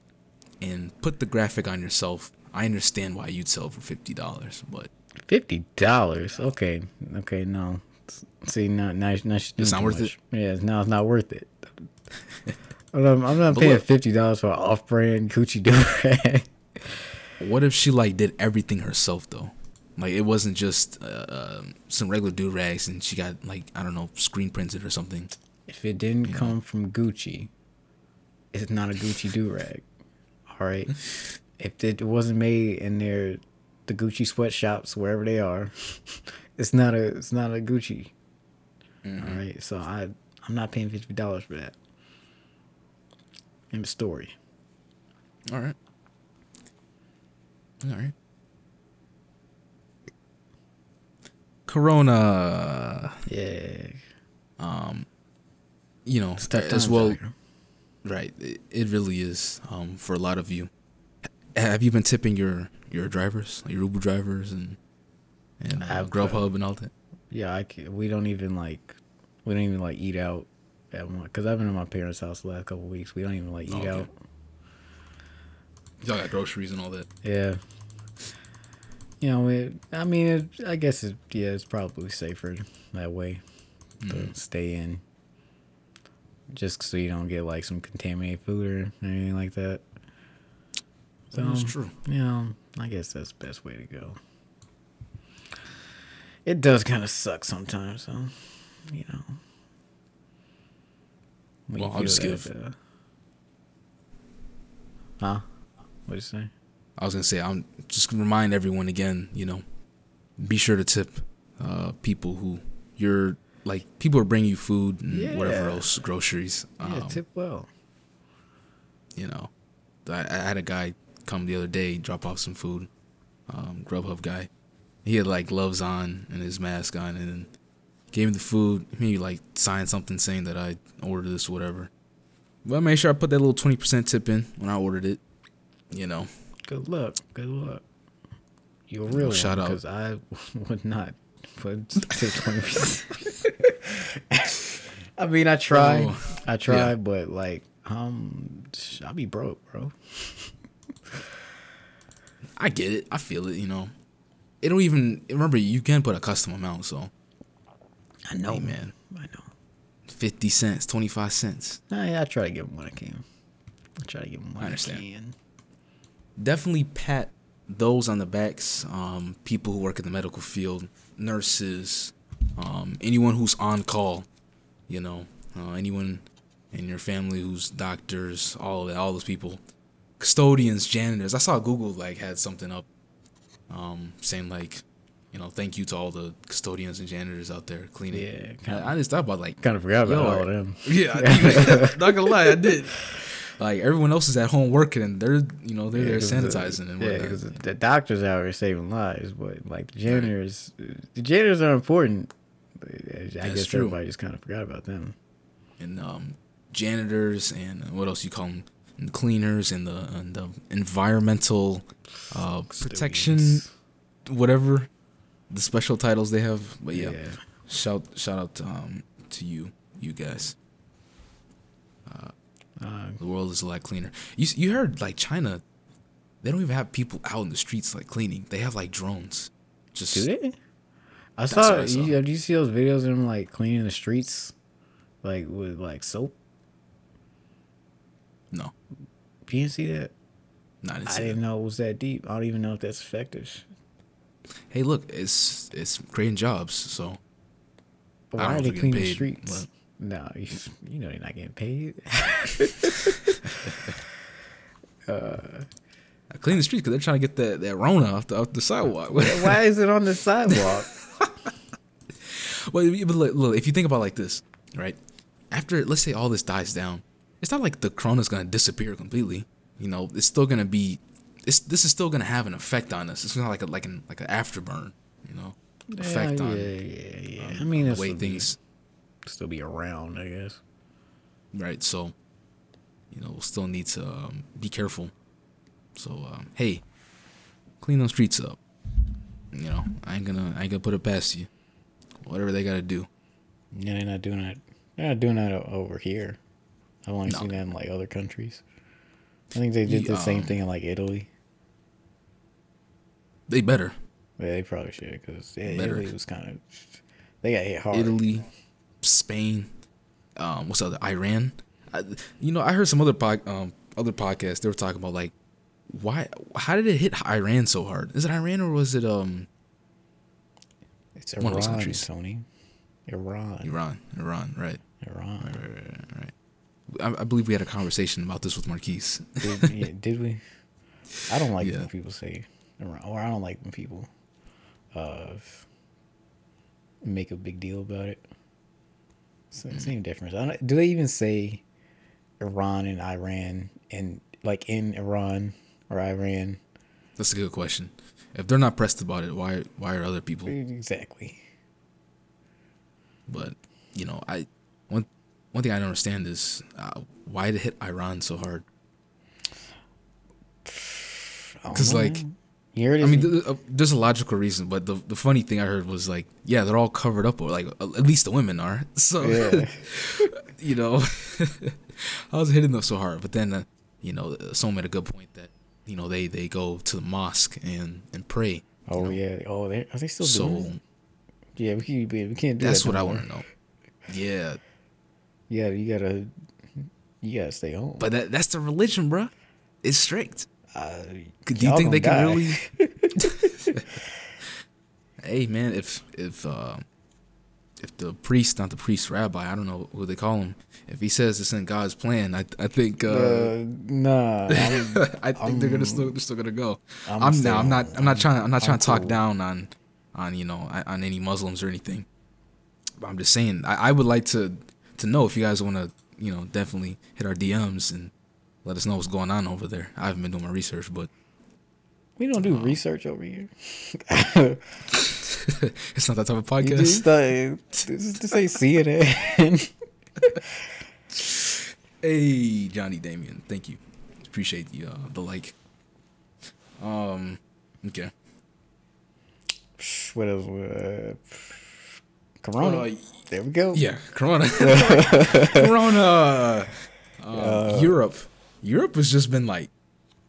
and put the graphic on yourself, I understand why you'd sell for fifty dollars. But Fifty dollars. Okay. Okay. No. See, now, now, now It's not worth much. Yeah, now it's not worth it. I'm not, I'm not paying look- fifty dollars for an off-brand Gucci durag. what if she like did everything herself though? Like it wasn't just uh, um some regular do rags, and she got like I don't know screen printed or something. if it didn't come from Gucci, it's not a Gucci durag. All right. if it wasn't made in their the Gucci sweatshops wherever they are, it's not a it's not a Gucci. All right. So I I'm not paying fifty dollars for that. End of story. All right, all right. Corona, Yeah. Um, you know, as well. Right, it, it really is. Um, for a lot of you, have you been tipping your your drivers, like your Uber drivers and and uh, I've- Grubhub and all that? Yeah, I can, we don't even like we don't even like eat out because I've been at my parents' house the last couple of weeks. We don't even like eat Okay. out. Y'all got groceries and all that. Yeah. You know, it, I mean, it, I guess it, yeah, it's probably safer that way to stay in. Just so you don't get like some contaminated food or anything like that. So, That's true. You know, I guess that's the best way to go. It does kind of suck sometimes, so, you know. when Well, I'll just feel give- that, uh, huh? What'd you say? I was gonna say, I'm just gonna remind everyone again. You know, be sure to tip uh, people who you're like people are bringing you food and whatever else groceries. Yeah, Um, tip well. you know, I, I had a guy come the other day drop off some food. Um, Grubhub guy, he had like gloves on and his mask on, and gave me the food. He like signed something saying that I ordered this, or whatever. But I made sure I put that little twenty percent tip in when I ordered it. You know, Good luck. Good luck. You're real shout out. because I would not put twenty percent. I mean, I tried. Oh, I tried, yeah. but like, um, I'll be broke, bro. I get it. I feel it. You know, it don't even remember. You can put a custom amount, so I know, Hey, man. I know. fifty cents, twenty five cents. I, I try to give them what I can. I try to give them what I, understand. can. definitely pat those on the backs. Um, people who work in the medical field, nurses, um, anyone who's on call. You know, uh, anyone in your family who's doctors, all of that, all those people, custodians, janitors. I saw Google like had something up, um, saying like, you know, thank you to all the custodians and janitors out there cleaning. Yeah, kinda- I, I just thought about like Kind of forgot about all of them. yeah, I- not gonna lie, I did. Like everyone else is at home working, and they're you know they're there 'cause the- sanitizing and yeah, because the doctors out here saving lives, but like the janitors, the janitors are important. I That's guess true. everybody just kind of forgot about them. and um, janitors and what else you call them, and cleaners and the and the environmental uh, protection, whatever the special titles they have. But yeah, Yeah. shout shout out to, um, to you you guys. Uh, The world is a lot cleaner. You you heard like China, they don't even have people out in the streets like cleaning. They have like drones. Just do they? I saw. I saw. You, do you see those videos of them like cleaning the streets, like with like soap? No, You didn't see that? not I didn't know it was that deep. I don't even know if that's effective. Hey, look, it's it's creating jobs. So But why are they cleaning the streets? paid, No, you, you know they're not getting paid. Uh, I clean the streets because they're trying to get that that Rona off the off the sidewalk. why is it on the sidewalk? well, but look, look, if you think about it like this, right? after let's say all this dies down, it's not like the corona's gonna disappear completely. You know, it's still gonna be. It's, this is still gonna have an effect on us. It's not like a like an like an afterburn. You know, effect yeah, on yeah, yeah, yeah. um, I mean, the way things. be, still be around, I guess. right? So, you know, we'll still need to um, be careful. So, um, hey, clean those streets up. You know, I ain't gonna, I ain't gonna put it past you. Whatever they gotta do. Yeah, they're not doing that. They're not doing that over here. I've only No. seen that in like other countries. I think they did Yeah, the same um, thing in like Italy. They better. Yeah, they probably should because yeah. Italy was kind of they got hit hard. Italy, Spain, um, what's the other Iran. I, you know, I heard some other pod, um, other podcasts. They were talking about like, why, how did it hit Iran so hard? Is it Iran or was it um It's one of those Iran, countries. Tony. Iran. Iran? Iran, right? Iran. Right, right, right. I, I believe we had a conversation about this with Marquise. Did, yeah, did we? I don't like Yeah. when people say or I don't like when people uh make a big deal about it. Same, Mm-hmm. same difference. I don't, do they even say Iran and Iran and like in Iran or Iran? That's a good question. If they're not pressed about it, why why are other people? Exactly. But you know, I one one thing I don't understand is uh, why did it hit Iran so hard? I don't 'Cause, know, like, man. you heard I mean, it- th- uh, there's a logical reason, but the the funny thing I heard was like, yeah, they're all covered up, or like at least the women are. So Yeah. you know, I was hitting them so hard, but then uh, you know, someone made a good point that you know they they go to the mosque and and pray. oh know. yeah. Oh, they are they still So doing? it? Yeah, we can't. We can't do that's that what I want to know. Yeah, Yeah, you gotta. You gotta stay home. but that that's the religion, bruh. It's strict. uh, Do you think they can really? hey man, if if uh, if the priest, not the priest, rabbi, I don't know who they call him, if he says it's in God's plan, I I think uh, Uh, nah, I'm, I think they're gonna still they're still gonna go. I'm I'm, now I'm not. I'm not trying I'm not I'm trying to talk cool. down on on you know on any Muslims or anything. But I'm just saying I, I would like to to know if you guys want to you know definitely hit our DMs and let us know what's going on over there. I haven't been doing my research, but we don't do research over here. it's not that type of podcast. just, uh, this, this ain't CNN. Hey, Johnny Damien, thank you. Appreciate the uh, the like. Um, okay. what else? Uh, Corona. Uh, there we go. Yeah, Corona. corona. Uh, Europe. Europe has just been like,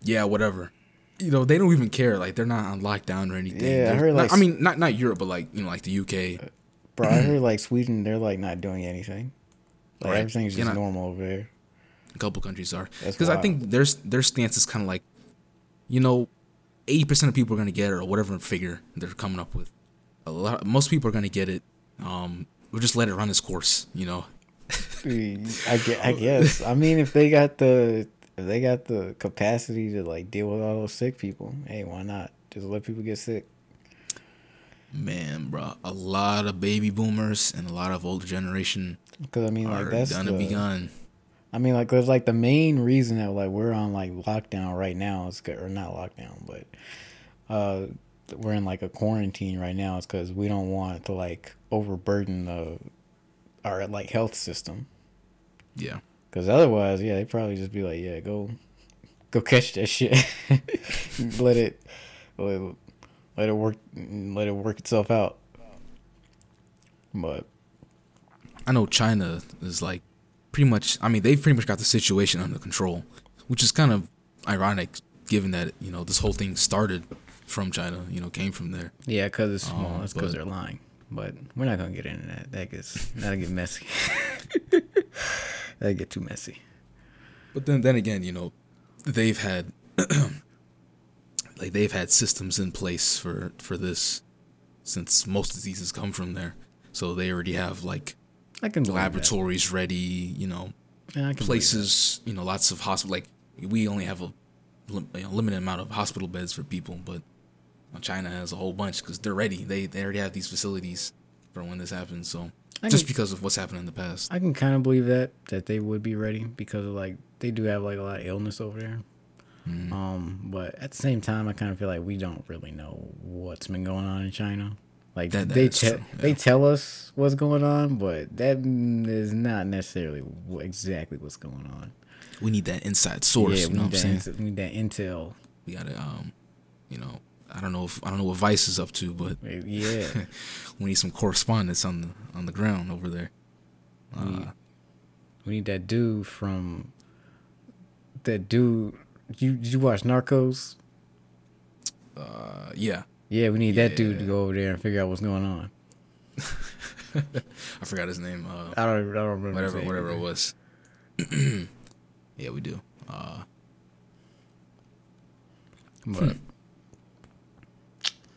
yeah, whatever. You know, they don't even care. Like they're not on lockdown or anything. Yeah, I heard, not- like, I mean, not not Europe, but like you know, like the UK. Bro, I heard like Sweden, they're like not doing anything. Like Right. everything's just normal over there. A couple countries are because I think their their stance is kind of like, you know, eighty percent of people are gonna get it or whatever figure they're coming up with. A lot, most people are gonna get it. Um, we'll just let it run its course. You know. I guess, I guess. I mean, if they got the if they got the capacity to like deal with all those sick people, hey, why not? Just let people get sick. Man, bro, a lot of baby boomers and a lot of older generation Because I mean, like that's gonna the, be gone. I mean, like, there's like the main reason that like we're on like lockdown right now is or not lockdown, but uh, we're in like a quarantine right now is because we don't want to like overburden the our like health system. Yeah. Because otherwise, yeah, they probably just be like, yeah, go, go catch that shit. let it, let it, let it work, let it work itself out. But I know China is like pretty much. I mean, they've pretty much got the situation under control, which is kind of ironic given that you know this whole thing started from China. You know, came from there. yeah, because it's small. Oh, That's because they're lying. But we're not gonna get into that. That gets that'll get messy. that'll get too messy. But then, then again, you know, they've had like they've had systems in place for for this since most diseases come from there. So they already have like I can that. laboratories ready. You know, Yeah, I can places. You know, lots of hospital. Like we only have a you know, limited amount of hospital beds for people, but China has a whole bunch because they're ready. They they already have these facilities for when this happens. So I just can, because of what's happened in the past. I can kind of believe that that they would be ready because of like they do have like a lot of illness over there. Mm-hmm. Um, but at the same time, I kind of feel like we don't really know what's been going on in China. Like That- that they te- true, they tell us what's going on, but that is not necessarily exactly what's going on. We need that inside source. yeah, you we know need, what I'm that saying? intel, we need that intel. We gotta, um, you know, I don't know if I don't know what Vice is up to, but Yeah, we need some correspondence on the on the ground over there. Uh, we need that dude from that dude. You did you watch Narcos? uh, yeah, Yeah, we need that dude to go over there and figure out what's going on. I forgot his name. Uh, I don't, I don't remember. his whatever, name whatever it was. yeah, we do. Uh, But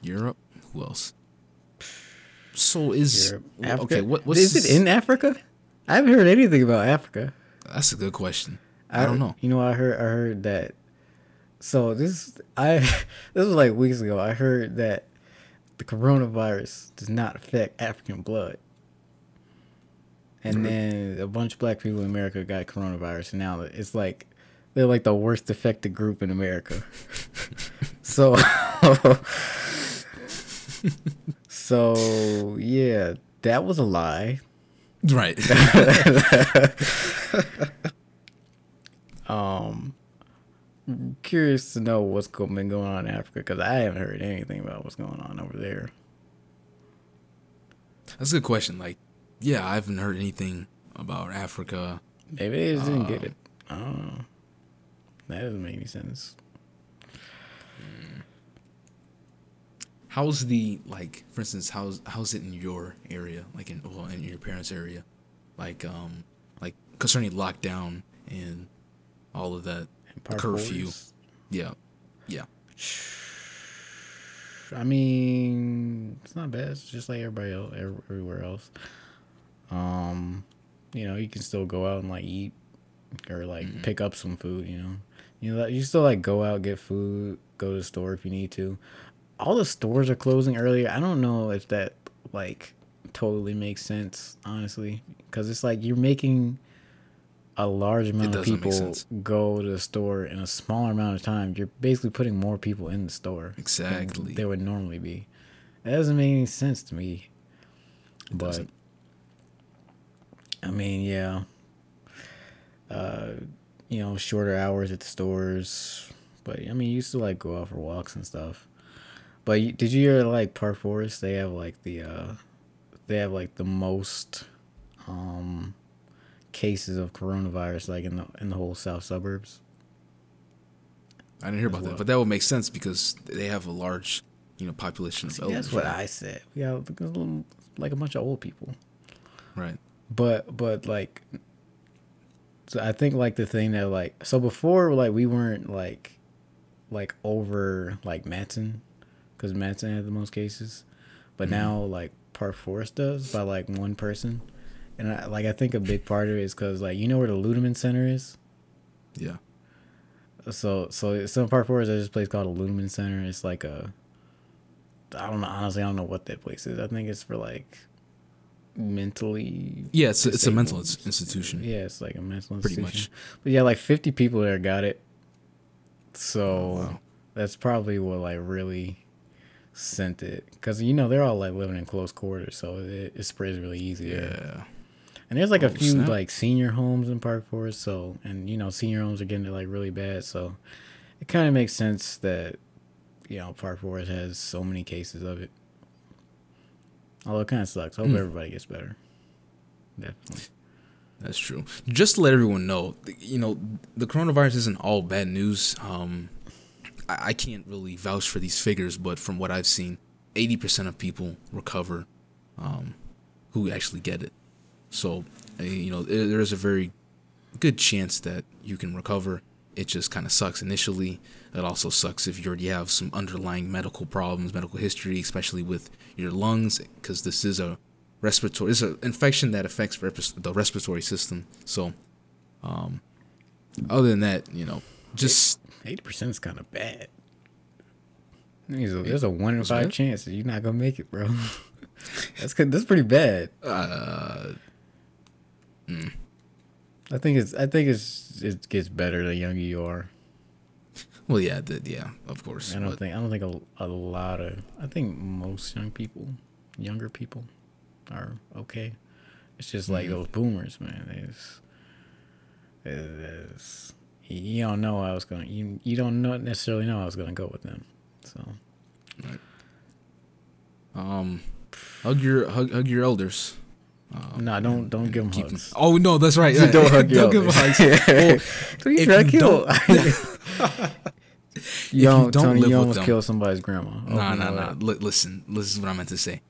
Europe. Who else? So is Europe, Africa. okay. What what's is this- it in Africa? I haven't heard anything about Africa. That's a good question. I, don't know. You know, I heard I heard that. So this I this was like weeks ago. I heard that the coronavirus does not affect African blood. And then a bunch of black people in America got coronavirus, and now it's like they're like the worst affected group in America. so, so yeah, that was a lie. Right. Um, curious to know what's been going on in Africa because I haven't heard anything about what's going on over there. That's a good question. Like, yeah, I haven't heard anything about Africa. Maybe they just didn't Uh, get it. I don't know. That doesn't make any sense. How's the like, for instance, how's how's it in your area, like in well, in your parents' area, like um, like concerning lockdown and all of that, curfew. Forest, Yeah, yeah. I mean, it's not bad. It's just like everybody else, everywhere else. Um, you know, you can still go out and like eat or like Mm-hmm. pick up some food. You know, you know, you still like go out get food, go to the store if you need to. All the stores are closing earlier. I don't know if that like totally makes sense, honestly, because it's like you're making a large amount of people go to the store in a smaller amount of time. You're basically putting more people in the store than Exactly. there would normally be. That doesn't make any sense to me. But doesn't. I mean, yeah. Uh, you know, shorter hours at the stores, but I mean, you still like go out for walks and stuff. But you, did you hear like Park Forest? They have like the uh, they have like the most um cases of coronavirus like in the in the whole south suburbs. I didn't hear about well. that, but that would make sense because they have a large, you know, population of See, elders. that's what right? I said. We little- like a bunch of old people. Right. but but like so i think like the thing that like so before like we weren't like like over like Matteson because Matteson had the most cases but mm-hmm. now like park forest does by like one person and I, like i think a big part of it is because like you know where the ludeman center is Yeah. so so some park forest there's this place called the ludeman center it's like a i don't know honestly i don't know what that place is i think it's for like mentally Yeah, it's it's a mental institution. Yeah, it's like a mental institution. Pretty institution. But yeah, like fifty people there got it. So Oh, wow. that's probably what like really sent it, because you know they're all like living in close quarters, so it, it spreads really easy. Yeah. And there's like a Oh, few snap. like senior homes in Park Forest, so and you know senior homes are getting it like really bad, so it kind of makes sense that you know Park Forest has so many cases of it. Although it kind of sucks. I hope everybody gets better. Definitely. That's true. Just to let everyone know, you know, the coronavirus isn't all bad news. Um, I, can't really vouch for these figures, but from what I've seen, 80% of people recover um, who actually get it. So, uh, you know, there there is a very good chance that you can recover. It just kind of sucks initially. It also sucks if you already have some underlying medical problems, medical history, especially with your lungs, because this is a respiratory, it's an infection that affects the respiratory system. So, um, other than that, you know, just Eighty percent is kind of bad. There's a, there's a one in five bad? chance that you're not gonna make it, bro. That's good. That's pretty bad. Uh, I think it's. I think it's. It gets better the younger you are. well, yeah, the, yeah, of course. I don't but- think. I don't think a, a lot of. I think most young people, younger people, are okay. It's just like Mhm. those boomers, man. It's. It's. You don't know I was gonna. You you don't know necessarily know I was gonna go with them. So Um, hug your hug, hug your elders. Um, no, don't don't give them hugs. Oh no, that's right. You don't hug your don't give 'em elders. hugs. Who you if you to kill? don't- you don't, don't Tony, live you with almost them- killed somebody's grandma. Oh, Nah, nah, nah. Listen, this is what I meant to say.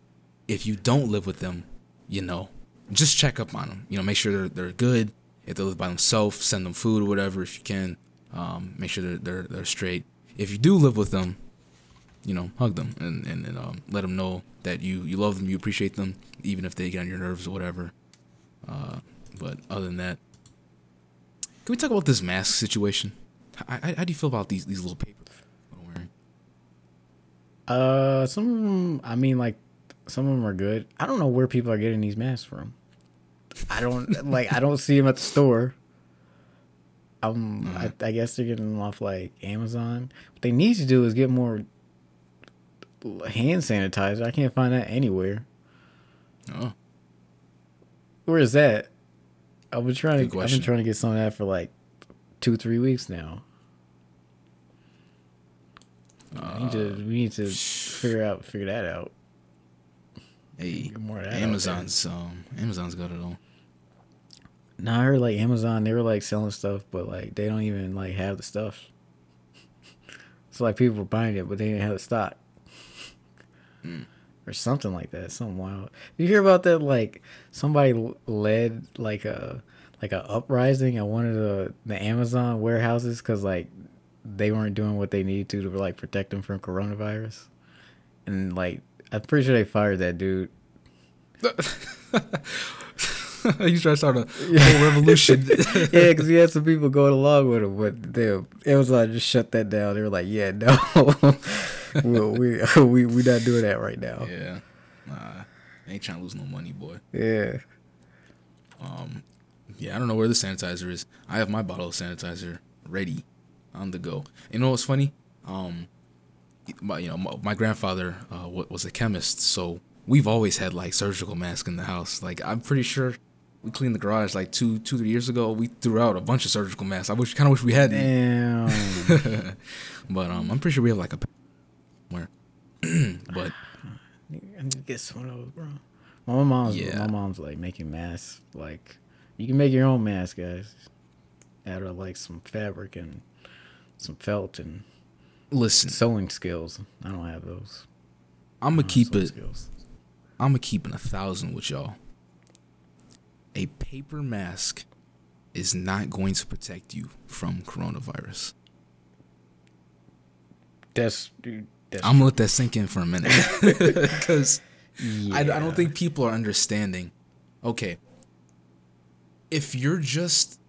If you don't live with them, you know, just check up on them. You know, make sure they're they're good. If they live by themselves, send them food or whatever if you can. Um, make sure they're they're, they're straight. If you do live with them, you know, hug them and and, and um, let them know that you you love them, you appreciate them, even if they get on your nerves or whatever. Uh, but other than that, can we talk about this mask situation? How, how, do you feel about these these little papers? Uh, some of 'em- I mean, like some of them are good. I don't know where people are getting these masks from. I don't like. I don't see them at the store. Um, I, I guess they're getting them off like Amazon. What they need to do is get more hand sanitizer. I can't find that anywhere. Oh. Where is that? I've been trying Good to. I've been trying to get some of that for like two, three weeks now. we need to. We need to figure out. Figure that out. Hey, Get more of that. Amazon's um Amazon's got it all. No, I heard like Amazon, they were like selling stuff, but like they don't even like have the stuff. So like people were buying it, but they didn't have the stock. Hmm. Or something like that. Something wild. You hear about that? Like somebody led like a like a uprising at one of the the Amazon warehouses because like they weren't doing what they needed to to like protect them from coronavirus, and like I'm pretty sure they fired that dude. He's trying to start a whole revolution. yeah, because he had some people going along with him, but they Amazon just shut that down. They were like, "Yeah, no, we we we we not doing that right now." yeah. Nah, ain't trying to lose no money, boy. Yeah, Um, yeah, I don't know where the sanitizer is. I have my bottle of sanitizer ready, on the go. You know what's funny? Um, my you know my, my grandfather uh was a chemist, so we've always had like surgical masks in the house. Like I'm pretty sure we cleaned the garage like two two three years ago. We threw out a bunch of surgical masks. I wish kind of wish we had. damn. but um, I'm pretty sure we have like a where. but I need to get some of those, bro. My mom's Yeah. my mom's like making masks. Like you can make your own mask, guys. Out of like some fabric and some felt and listen, sewing skills. I don't have those. I'm gonna keep it. Skills. I'm gonna keep it a thousand with y'all. A paper mask is not going to protect you from coronavirus. That's dude. That's I'm gonna let that sink in for a minute because I, I don't think people are understanding. Okay, if you're just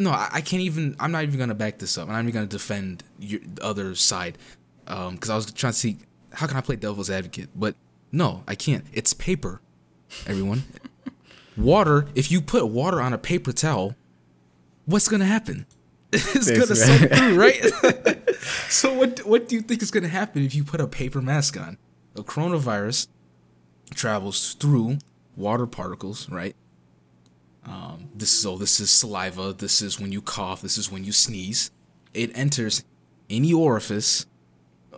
no, I, I can't even. I'm not even gonna back this up. and I'm not even gonna defend your, the other side um, because I was trying to see how can I play devil's advocate, but no, I can't. It's paper, everyone. Water. If you put water on a paper towel, what's gonna happen? it's gonna soak through, right? so what what do you think is gonna happen if you put a paper mask on? A coronavirus travels through water particles, right? Um, this is oh, this is saliva. This is when you cough. This is when you sneeze. It enters any orifice,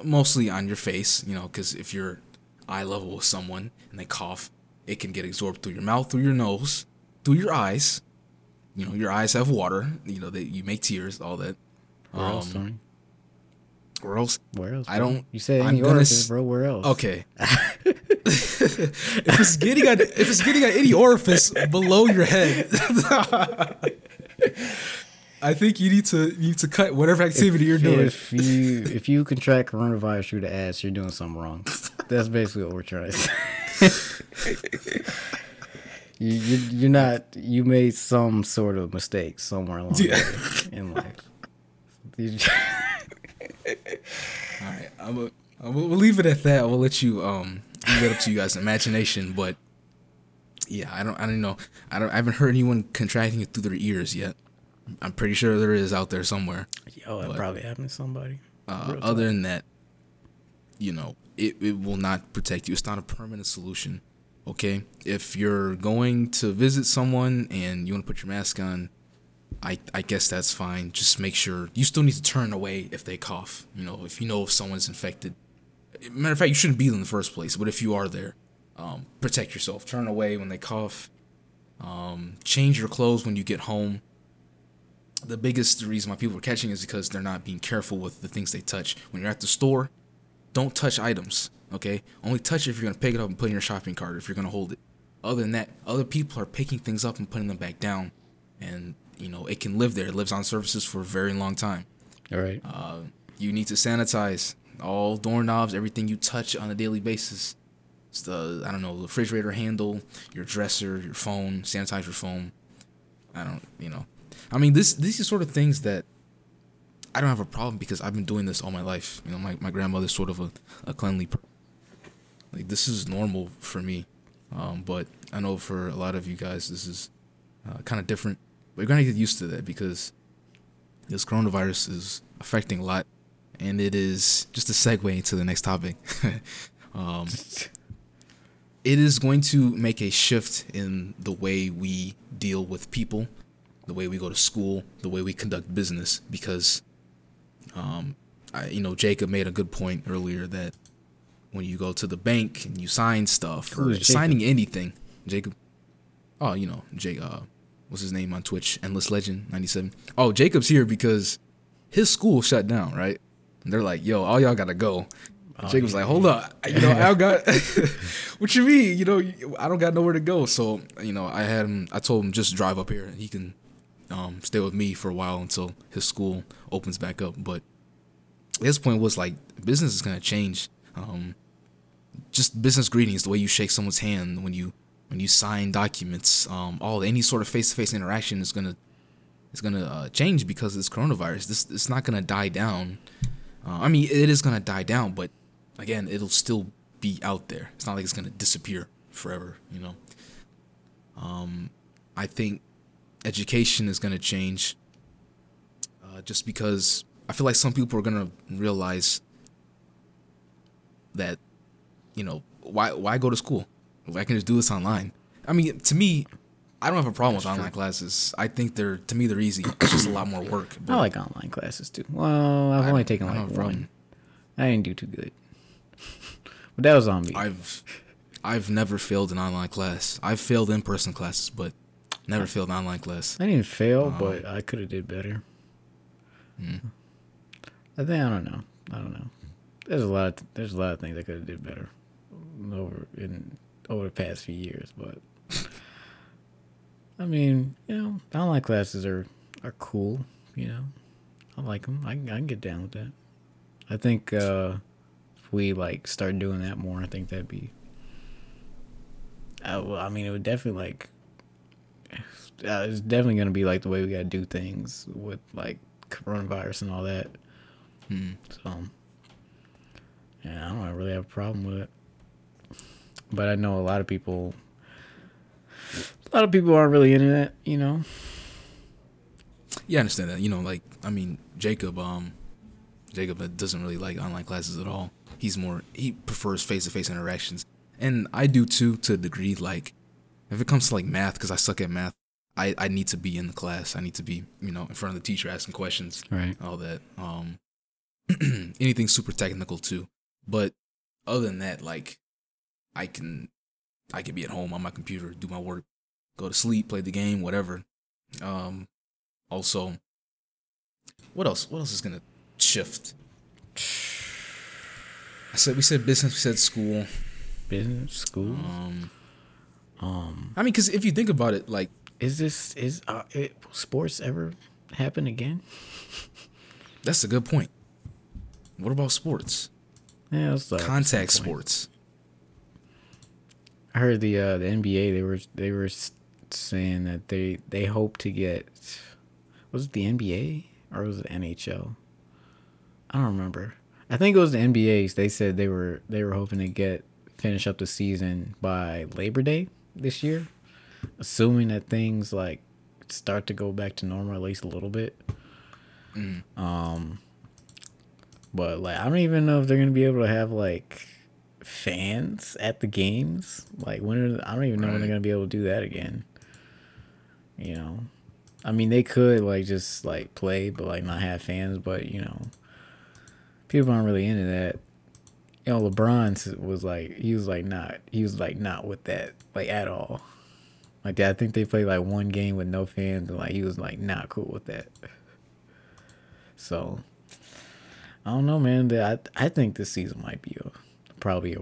mostly on your face. You know, because if you're eye level with someone and they cough, it can get absorbed through your mouth, through your nose, through your eyes. You know, your eyes have water. You know, they you make tears, all that. Where else, Um, Tony? Where else? Where else? I don't- You said I'm gonna orifice, s- bro. Where else? Okay. if it's getting at if it's getting on any orifice below your head, I think you need to you need to cut whatever activity you're doing. If you if you contract coronavirus through the ass, you're doing something wrong. That's basically what we're trying to say. you, you you're not. You made some sort of mistake somewhere along Yeah. the way in life. All right, I'm a, I'm a, we'll leave it at that. We'll let you um leave it up to you guys' imagination. But yeah, I don't I don't know. I don't I haven't heard anyone contracting it through their ears yet. I'm pretty sure there is out there somewhere. Yo, it But- probably happened to somebody. Uh, other than that, you know, it, it will not protect you. It's not a permanent solution. Okay? If you're going to visit someone and you want to put your mask on, I, I guess that's fine. Just make sure you still need to turn away if they cough. You know, if you know if someone's infected. Matter of fact, you shouldn't be in the first place. But if you are there, um, protect yourself. Turn away when they cough. Um, change your clothes when you get home the biggest reason why people are catching is because they're not being careful with the things they touch. When you're at the store, don't touch items, okay? Only touch it if you're gonna pick it up and put it in your shopping cart, if you're gonna hold it. Other than that, other people are picking things up and putting them back down, and you know it can live there. It lives on surfaces for a very long time. All right. Uh, you need to sanitize all doorknobs, everything you touch on a daily basis. It's the I don't know the refrigerator handle, your dresser, your phone. Sanitize your phone. I don't you know. I mean this these are sort of things that I don't have a problem because I've been doing this all my life. You know, my my grandmother's sort of a, a cleanly. Per- like this is normal for me, um, but I know for a lot of you guys this is uh, kind of different. But you're gonna get used to that because this coronavirus is affecting a lot, and it is just a segue into the next topic. um, it is going to make a shift in the way we deal with people, the way we go to school, the way we conduct business. Because, um, I, you know, Jacob made a good point earlier that when you go to the bank and you sign stuff or signing anything, Jacob. Oh, you know, Jake. Uh, what's his name on Twitch? Endless Legend ninety seven. Oh, Jacob's here because his school shut down, right? And they're like, "Yo, all y'all gotta go." Oh, Jacob's yeah. like, "Hold up, you know, I got what you mean? You know, I don't got nowhere to go." So, you know, I had him. I told him just drive up here, and he can um, stay with me for a while until his school opens back up. But his point was like, business is gonna change. Um, just business greetings, the way you shake someone's hand when you when you sign documents, um, all any sort of face to face interaction is gonna is gonna uh, change because of this coronavirus. This it's not gonna die down. Uh, I mean, it is gonna die down, but again, it'll still be out there. It's not like it's gonna disappear forever. You know. Um, I think education is gonna change. Uh, just because I feel like some people are gonna realize that, you know, why why go to school? I can just do this online. I mean, to me, I don't have a problem with online classes. I think they're to me they're easy. It's just a lot more work. I like online classes too. Well, I've I only taken I like have a problem. one. I didn't do too good. but that was on me. I've I've never failed an online class. I've failed in person classes, but never failed an online class. I didn't fail, Um, but I could have did better. Hmm. I think I don't know. I don't know. There's a lot. Of, there's a lot of things I could have did better over in over the past few years, but I mean, you know, online classes are are cool. You know, I like them. I, can- I can get down with that. I think uh, if we like start doing that more, I think that'd be. Well, I mean, it would definitely like uh, it's definitely gonna be like the way we gotta do things with like coronavirus and all that. Hmm. So, yeah, I don't really have a problem with it. But I know a lot of people. A lot of people aren't really into that, you know. Yeah, I understand that. You know, like I mean, Jacob, um, Jacob uh, doesn't really like online classes at all. He's more he prefers face to face interactions, and I do too to a degree. Like, if it comes to like math, because I suck at math, I I need to be in the class. I need to be you know in front of the teacher asking questions, Right. all that. Um, anything super technical too. But other than that, like, I can I can be at home on my computer, do my work, go to sleep, play the game, whatever. Um, also, what else? What else is gonna shift? I said we said business, we said school. Business, school. Um, Um, I mean, because if you think about it, like is this is uh, it, will sports ever happen again? that's a good point. What about sports? Yeah, Contact sports. I heard the uh, the NBA they were they were saying that they they hope to get was it the NBA or was it NHL? I don't remember. I think it was the NBA's. They said they were they were hoping to get finish up the season by Labor Day this year, assuming that things like start to go back to normal at least a little bit. Um, but like I don't even know if they're gonna be able to have like fans at the games. Like when are, I don't even know when they're gonna be able to do that again. You know, I mean they could like just like play, but like not have fans. But you know, people aren't really into that. You know, LeBron was like he was like not he was like not with that like at all. Like I think they played like one game with no fans, and like he was like not cool with that. So I don't know, man. That I I think this season might be a probably a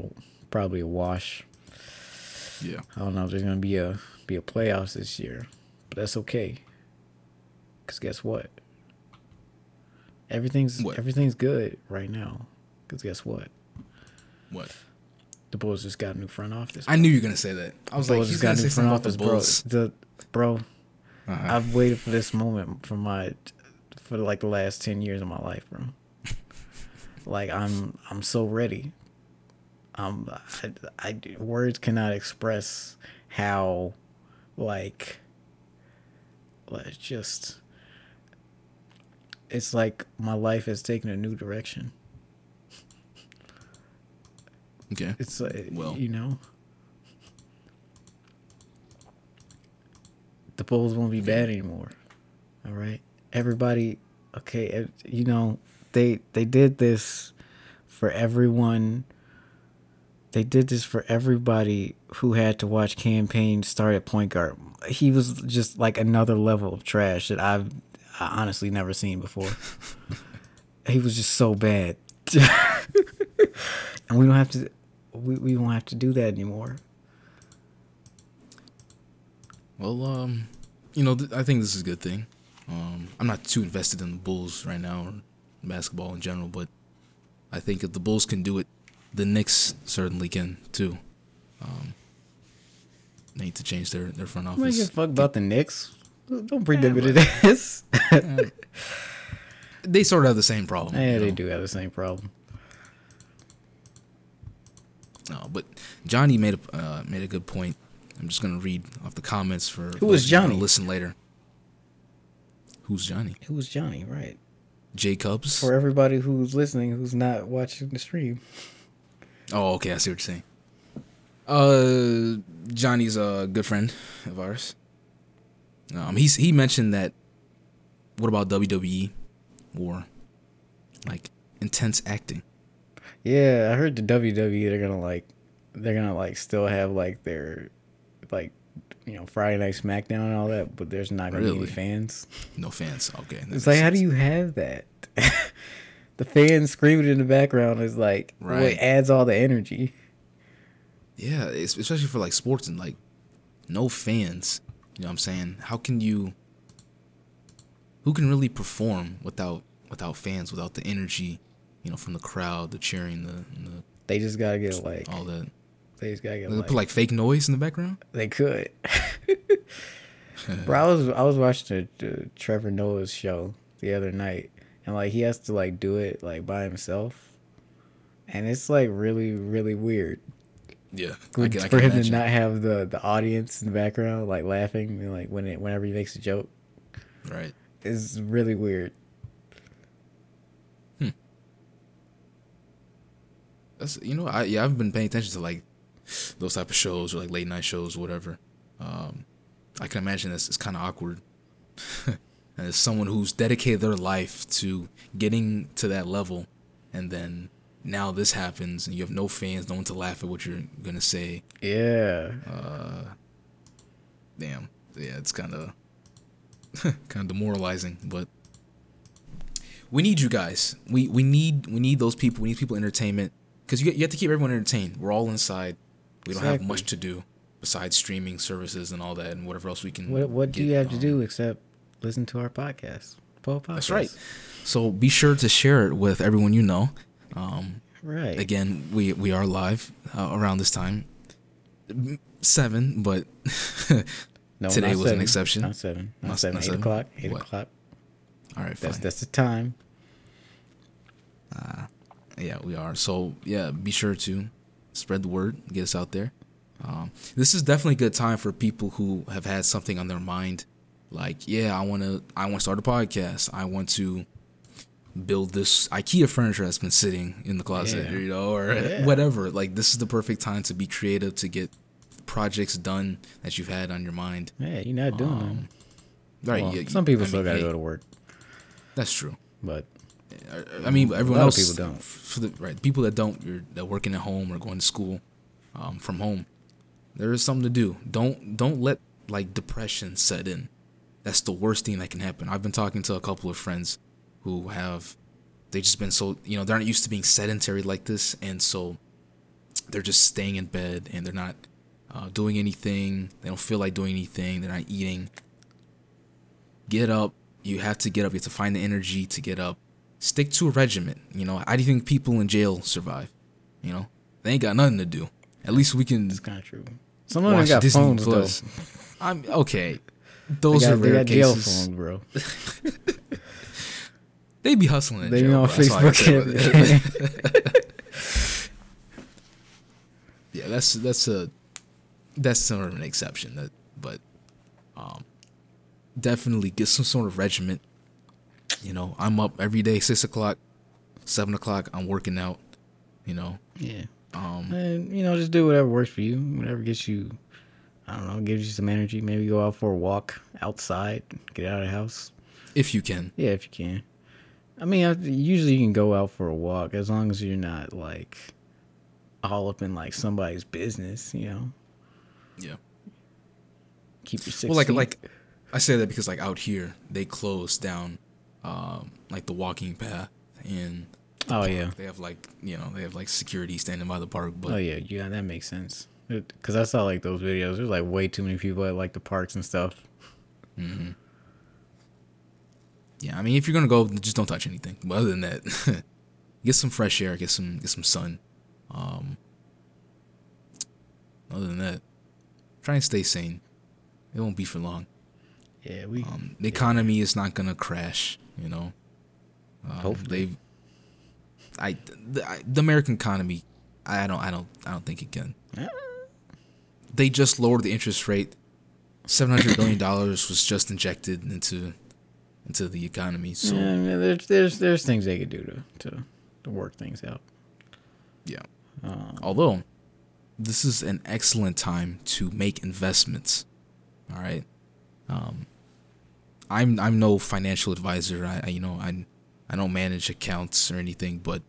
probably a wash. Yeah. I don't know if there's gonna be a be a playoffs this year, but that's okay. Cause guess what? Everything's What? everything's good right now. Cause guess what? What? The Bulls just got a new front office. I knew you were gonna say that. I was Bulls like, he's just gonna got a new front the office, bro. Bulls. The bro, Uh-huh. I've waited for this moment for my for like the last ten years of my life, bro. like I'm I'm so ready. Um, I, I words cannot express how, like, like just. It's like my life has taken a new direction. Okay. It's like Well. you know. The Bulls won't be bad anymore. All right. Everybody okay, you know, they they did this for everyone. They did this for everybody who had to watch Cam Payne start at point guard. He was just like another level of trash that I've I honestly never seen before. he was just so bad. and we don't have to we, we don't have to do that anymore. Well, um, you know, th- I think this is a good thing. Um, I'm not too invested in the Bulls right now or basketball in general, but I think if the Bulls can do it, the Knicks certainly can too. Um, they need to change their their front I don't give a office. fuck about the Knicks. Don't bring them into this. They sort of have the same problem. yeah, you they know? do have the same problem. No, but Johnny made a uh, made a good point. I'm just gonna read off the comments for Who was those of you who wanna Johnny? Listen later. Who's Johnny? It was Johnny, right? Jacobs. For everybody who's listening who's not watching the stream. Oh, okay. I see what you're saying. Uh, Johnny's a good friend of ours. Um, he's he mentioned that. What about WWE or like intense acting? Yeah, I heard the WWE they're gonna like they're gonna like still have like their like you know Friday Night SmackDown and all that, but there's not gonna be Really? any fans. No fans. Okay. It's like how do you have that? the fans screaming in the background is like Right. what adds all the energy. Yeah, especially for like sports and like no fans. You know what I'm saying? How can you? Who can really perform without without fans, without the energy, you know, from the crowd, the cheering, the, the They just gotta get like all that? they just gotta get They like, put like fake noise in the background. they could. Bro, I was I was watching the, the Trevor Noah's show the other night, and like he has to like do it like by himself, and it's like really really weird Yeah, for, I can, I for him imagine. to not have the the audience in the background like laughing and, like when it whenever he makes a joke Right. is really weird. That's you know I yeah I've been paying attention to like those type of shows or like late night shows or whatever. Um, I can imagine this is kind of awkward. and as someone who's dedicated their life to getting to that level, and then now this happens and you have no fans, no one to laugh at what you're gonna say. Yeah, Uh, Damn, yeah, it's kind of kind of demoralizing, but. We need you guys. We we need we need those people. We need people entertainment because you you have to keep everyone entertained. We're all inside. We don't have much to do besides streaming services and all that and whatever else we can. what what do you have to um, do except listen to our podcast? Po podcast. That's right. So be sure to share it with everyone you know. Um, Right. again, we we are live uh, around this time, seven, but No, today was an exception. Not seven. Not, Not- seven. not eight seven? o'clock. Eight What? o'clock. all right, fine. That's that's the time. Yeah, we are. So yeah, be sure to spread the word, get us out there. Um, this is definitely a good time for people who have had something on their mind, like yeah, I want to I want to start a podcast. I want to build this IKEA furniture that's been sitting in the closet, Yeah. you know, or Yeah. whatever. Like this is the perfect time to be creative to get projects done that you've had on your mind. Yeah, you're not doing Um. Right? Well, yeah, some people I still mean, gotta hey, go to work, That's true. but I- mean, everyone else people don't. For the right people that don't, you're that working at home or going to school um, from home. There is something to do. Don't don't let like depression set in. That's the worst thing that can happen. I've been talking to a couple of friends who have they just been so you know they're not used to being sedentary like this, and so they're just staying in bed and they're not uh, doing anything. They don't feel like doing anything. They're not eating. Get up. You have to get up. You have to find the energy to get up. Stick to a regiment. You know, how do you think people in jail survive? You know, they ain't got nothing to do. At least we can it's kind of true. Some of them got Disney phones Plus. though. I'm okay. Those got, are they rare cases. phones, bro. They be hustling in They jail. be on bro. That's all I can say about Facebook. yeah, that's that's a that's sort of an exception. That, but um, definitely get some sort of regiment. You know, I'm up every day, six o'clock, seven o'clock. I'm working out. You know, yeah. um, And you know, just do whatever works for you. Whatever gets you, I don't know, gives you some energy. Maybe go out for a walk outside, get out of the house. if you can. Yeah, if you can. I mean, I- usually you can go out for a walk as long as you're not like all up in like somebody's business. You know, Yeah. keep your six. well, like feet. like I say that because like out here they close down, um, like the walking path and Oh yeah. they have like you know they have like security standing by the park, but Oh yeah, yeah, that makes sense. Because I saw like those videos. There's like way too many people at like the parks and stuff. yeah, I mean if you're gonna go, just don't touch anything. But other than that, get some fresh air, get some get some sun. Um, other than that, try and stay sane. It won't be for long. Yeah, we. Um, the economy is not gonna crash. You know, um, Hopefully. they. I the, I the American economy, I don't I don't I don't think it can. They just lowered the interest rate. Seven hundred billion dollars was just injected into into the economy. So yeah, I mean, there's there's there's things they could do to to, to work things out. yeah. Um, Although, this is an excellent time to make investments. All right. Um, I'm I'm no financial advisor. I, I you know I I don't manage accounts or anything, but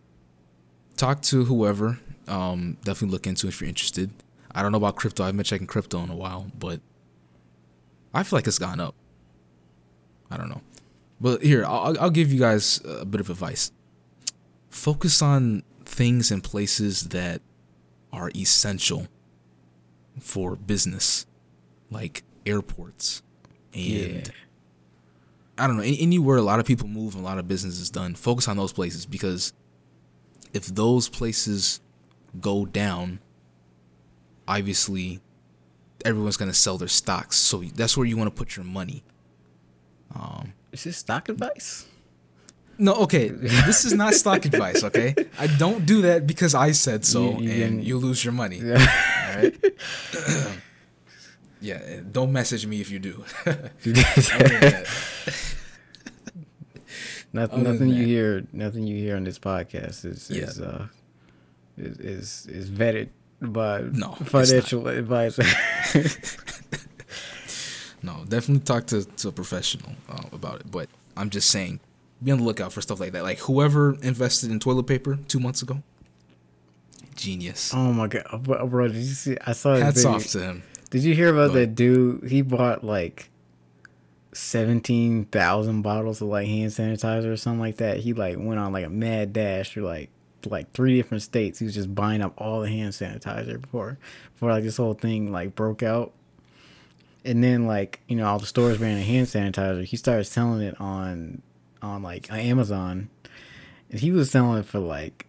talk to whoever. Um, definitely look into it if you're interested. I don't know about crypto. I haven't been checking crypto in a while, but I feel like it's gone up. I don't know, but here I'll I'll give you guys a bit of advice. Focus on things and places that are essential for business, like airports and Yeah. I don't know any- anywhere a lot of people move and a lot of business is done. Focus on those places because if those places go down, obviously everyone's gonna sell their stocks. So that's where you want to put your money. Um, is this stock advice? no, okay. This is not stock advice, okay? I don't do that because I said so, You- you and you lose your money. Yeah. All right. yeah, don't message me if you do. Other than that, nothing, nothing you hear, nothing you hear on this podcast is Yeah. is uh is, is is vetted by No, financial advisor. no, definitely talk to, to a professional uh, about it. But I'm just saying, be on the lookout for stuff like that. Like whoever invested in toilet paper two months ago, genius. oh my god, bro! bro, Did you see? I saw. Hats video. off to him. Did you hear about that dude? He bought like seventeen thousand bottles of like hand sanitizer or something like that. He like went on like a mad dash through like like three different states. He was just buying up all the hand sanitizer before before like this whole thing like broke out. And then like you know all the stores ran a hand sanitizer. He started selling it on on like Amazon, and he was selling it for like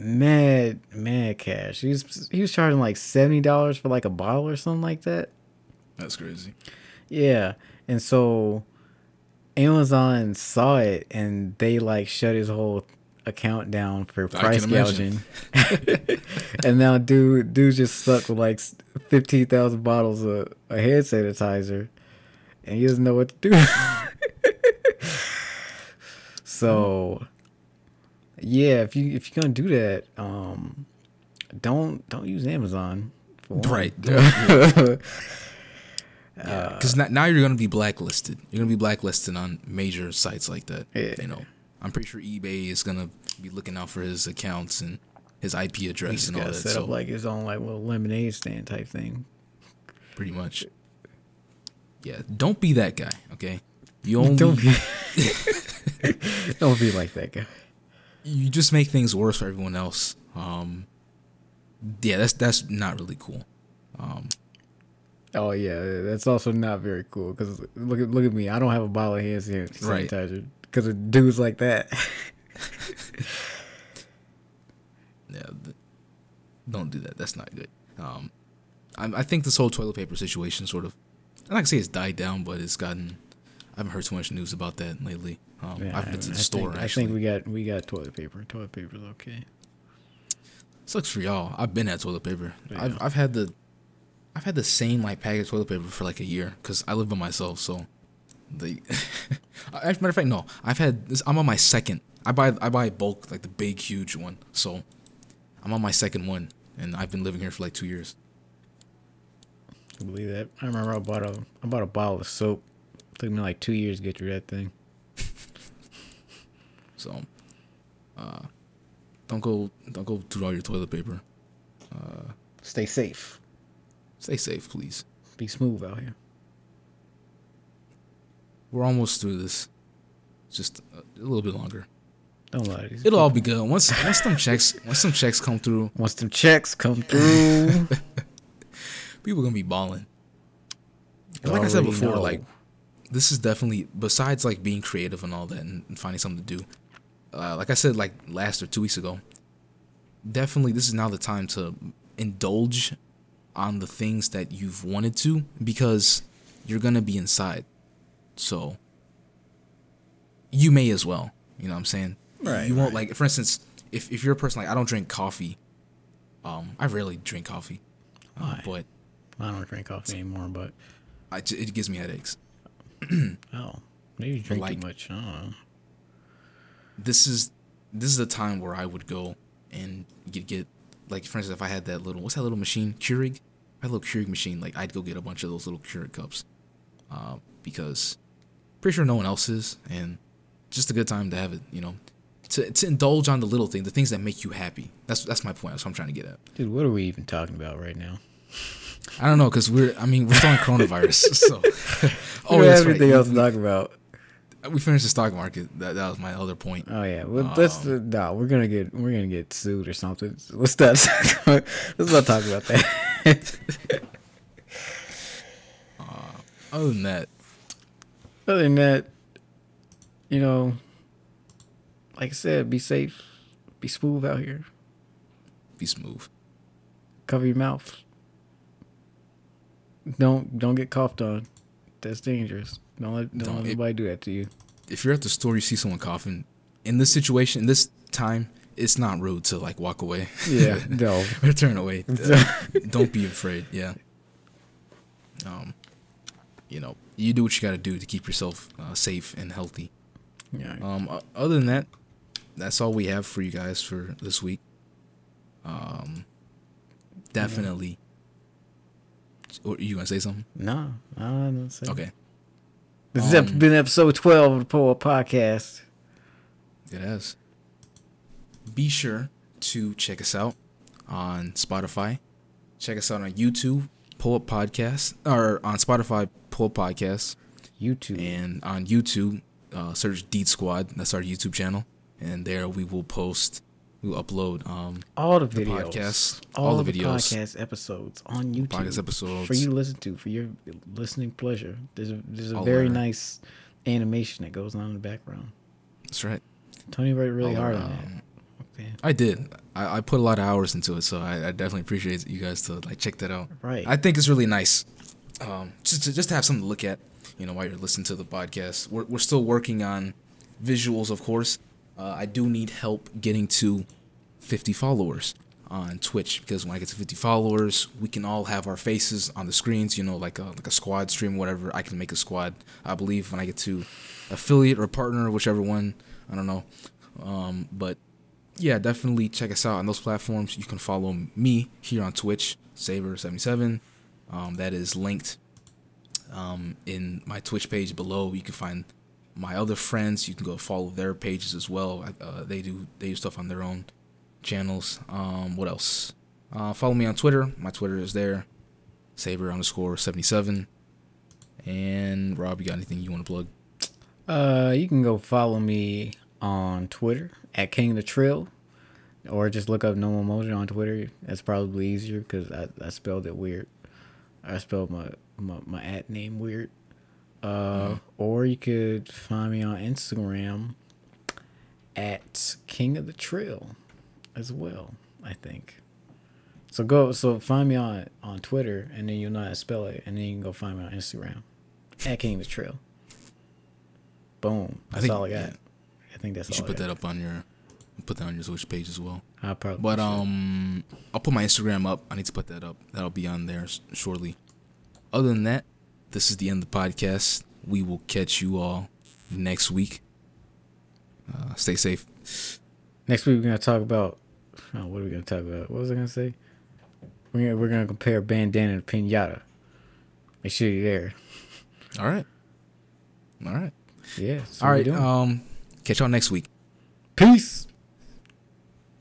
mad mad cash. He was he was charging like seventy dollars for like a bottle or something like that. That's crazy. Yeah, and so Amazon saw it and they like shut his whole account down for price gouging, and now dude, dude just stuck with like fifteen thousand bottles of a hand sanitizer, and he doesn't know what to do. so, yeah, if you if you're gonna do that, um, don't don't use Amazon. Right. Because now you're gonna be blacklisted. You're gonna be blacklisted on major sites like that. Yeah. You know, I'm pretty sure eBay is gonna be looking out for his accounts and his IP address and all that. set So up like his own like little lemonade stand type thing. pretty much. Yeah. Don't be that guy. Okay. You only Don't be, don't be like that guy. You just make things worse for everyone else. Um. Yeah, that's that's not really cool. Um. Oh yeah, that's also not very cool. Cause look at look at me, I don't have a bottle of hand san- Right. sanitizer because of dudes like that. Yeah, th- don't do that. That's not good. Um, I, I think this whole toilet paper situation sort of, I'm not gonna say it's died down, but it's gotten. I haven't heard too much news about that lately. Um, Yeah, I've been to the I store Think. I think we got we got toilet paper. Toilet paper's okay. Sucks for y'all. I've been at toilet paper. Yeah. I've I've had the, I've had the same like pack of toilet paper for like a year because I live by myself. So, the, as a matter of fact, no, I've had this. I'm on my second. I buy I buy bulk like the big huge one. So, I'm on my second one, and I've been living here for like two years. I believe that. I remember I bought a I bought a bottle of soap. Took me like two years to get through that thing. So, uh, don't go don't go through all your toilet paper. Stay safe. Stay safe, please. Be smooth out here. We're almost through this. Just a, a little bit longer. Don't lie. It'll all be good once once some checks once some checks come through. Once them checks come through, People gonna be balling. Like I said before, know. like this is definitely besides like being creative and all that and, and finding something to do. Uh, like I said, like last or two weeks ago, definitely this is now the time to indulge on the things that you've wanted to because you're gonna be inside. So you may as well. You know what I'm saying? Right, You won't right. like for instance, if if you're a person like I don't drink coffee, um, I rarely drink coffee. Uh, but I don't drink coffee anymore. But I, it gives me headaches. oh, maybe you drink Like- too much. I don't know. This is this is the time where I would go and get get like for instance if I had that little what's that little machine Keurig, I had a little Keurig machine like I'd go get a bunch of those little Keurig cups, uh, because pretty sure no one else is and just a good time to have it you know to to indulge on the little thing the things that make you happy. That's that's my point. That's what I'm trying to get at. Dude, what are we even talking about right now? I don't know because we're I mean we're still in coronavirus so. Oh, we that's have anything right. else to talk about? We finished the stock market. That that was my other point. Oh yeah, well, let's uh, nah, we're gonna get we're gonna get sued or something. So let's not let's not talk about that. Other than that, Other than that, you know, like I said, be safe, be smooth out here, be smooth. cover your mouth. Don't don't get coughed on. That's dangerous. Don't let don't, Don't- let it- anybody do that to you. if you're at the store, you see someone coughing. In this situation, in this time, it's not rude to like walk away. Yeah, no. or turn away. Uh, don't be afraid. Yeah. Um, you know, you do what you got to do to keep yourself uh, safe and healthy. Yeah. Um, other than that, that's all we have for you guys for this week. Um, definitely. Or you gonna say something? no, I don't say. Okay, This has Um, been episode twelve of the Poor Podcast. it has. Be sure to check us out on Spotify. Check us out on YouTube, Pull Up Podcast, or on Spotify, Pull Up Podcast, YouTube. and on YouTube, uh, search Deed Squad. That's our YouTube channel, and there we will post, we will upload um, all the the videos, podcast, all, all the the videos, podcast episodes on YouTube, podcast episodes. for you to listen to for your listening pleasure. There's a there's a All very our- nice animation that goes on in the background. That's right. Tony worked really All hard our, on um, that. Okay. I did. I, I put a lot of hours into it, so I, I definitely appreciate you guys to like check that out. Right. I think it's really nice, um, just to, just to have something to look at, you know, while you're listening to the podcast. We're we're still working on visuals, of course. Uh, I do need help getting to 50 followers on Twitch because when I get to 50 followers, we can all have our faces on the screens. You know, like a like a squad stream, whatever. I can make a squad. I believe when I get to affiliate or partner, whichever one. I don't know. Um, but yeah, definitely check us out on those platforms. You can follow me here on Twitch, Saver77. Um, that is linked um, in my Twitch page below. You can find my other friends. You can go follow their pages as well. Uh, they do they do stuff on their own channels. Um, what else? Uh, follow me on Twitter. My Twitter is there, Saber underscore seventy seven. And Rob, you got anything you want to plug? Uh, you can go follow me on Twitter at King the Trill, or just look up No Emotion on Twitter. That's probably easier because I, I spelled it weird. I spelled my my, my at name weird. Uh, or you could find me on Instagram at King of the Trill as well. I think. So go so find me on on Twitter and then you'll know how to spell it and then you can go find me on Instagram at King of the Trill. Boom. I That's think- all I got. yeah. I think that's You should put that up on your put that on your Twitch page as well. I probably But should. um, I'll put my Instagram up. I need to put that up. That'll be on there shortly. Other than that, this is the end of the podcast. We will catch you all next week. Uh, stay safe. Next week we're gonna talk about. Oh, what are we gonna talk about? What was I gonna say? We're gonna, we're gonna compare bandana and pinata. Make sure you're there. All right. All right. Yeah. All right. Um, catch y'all next week. Peace.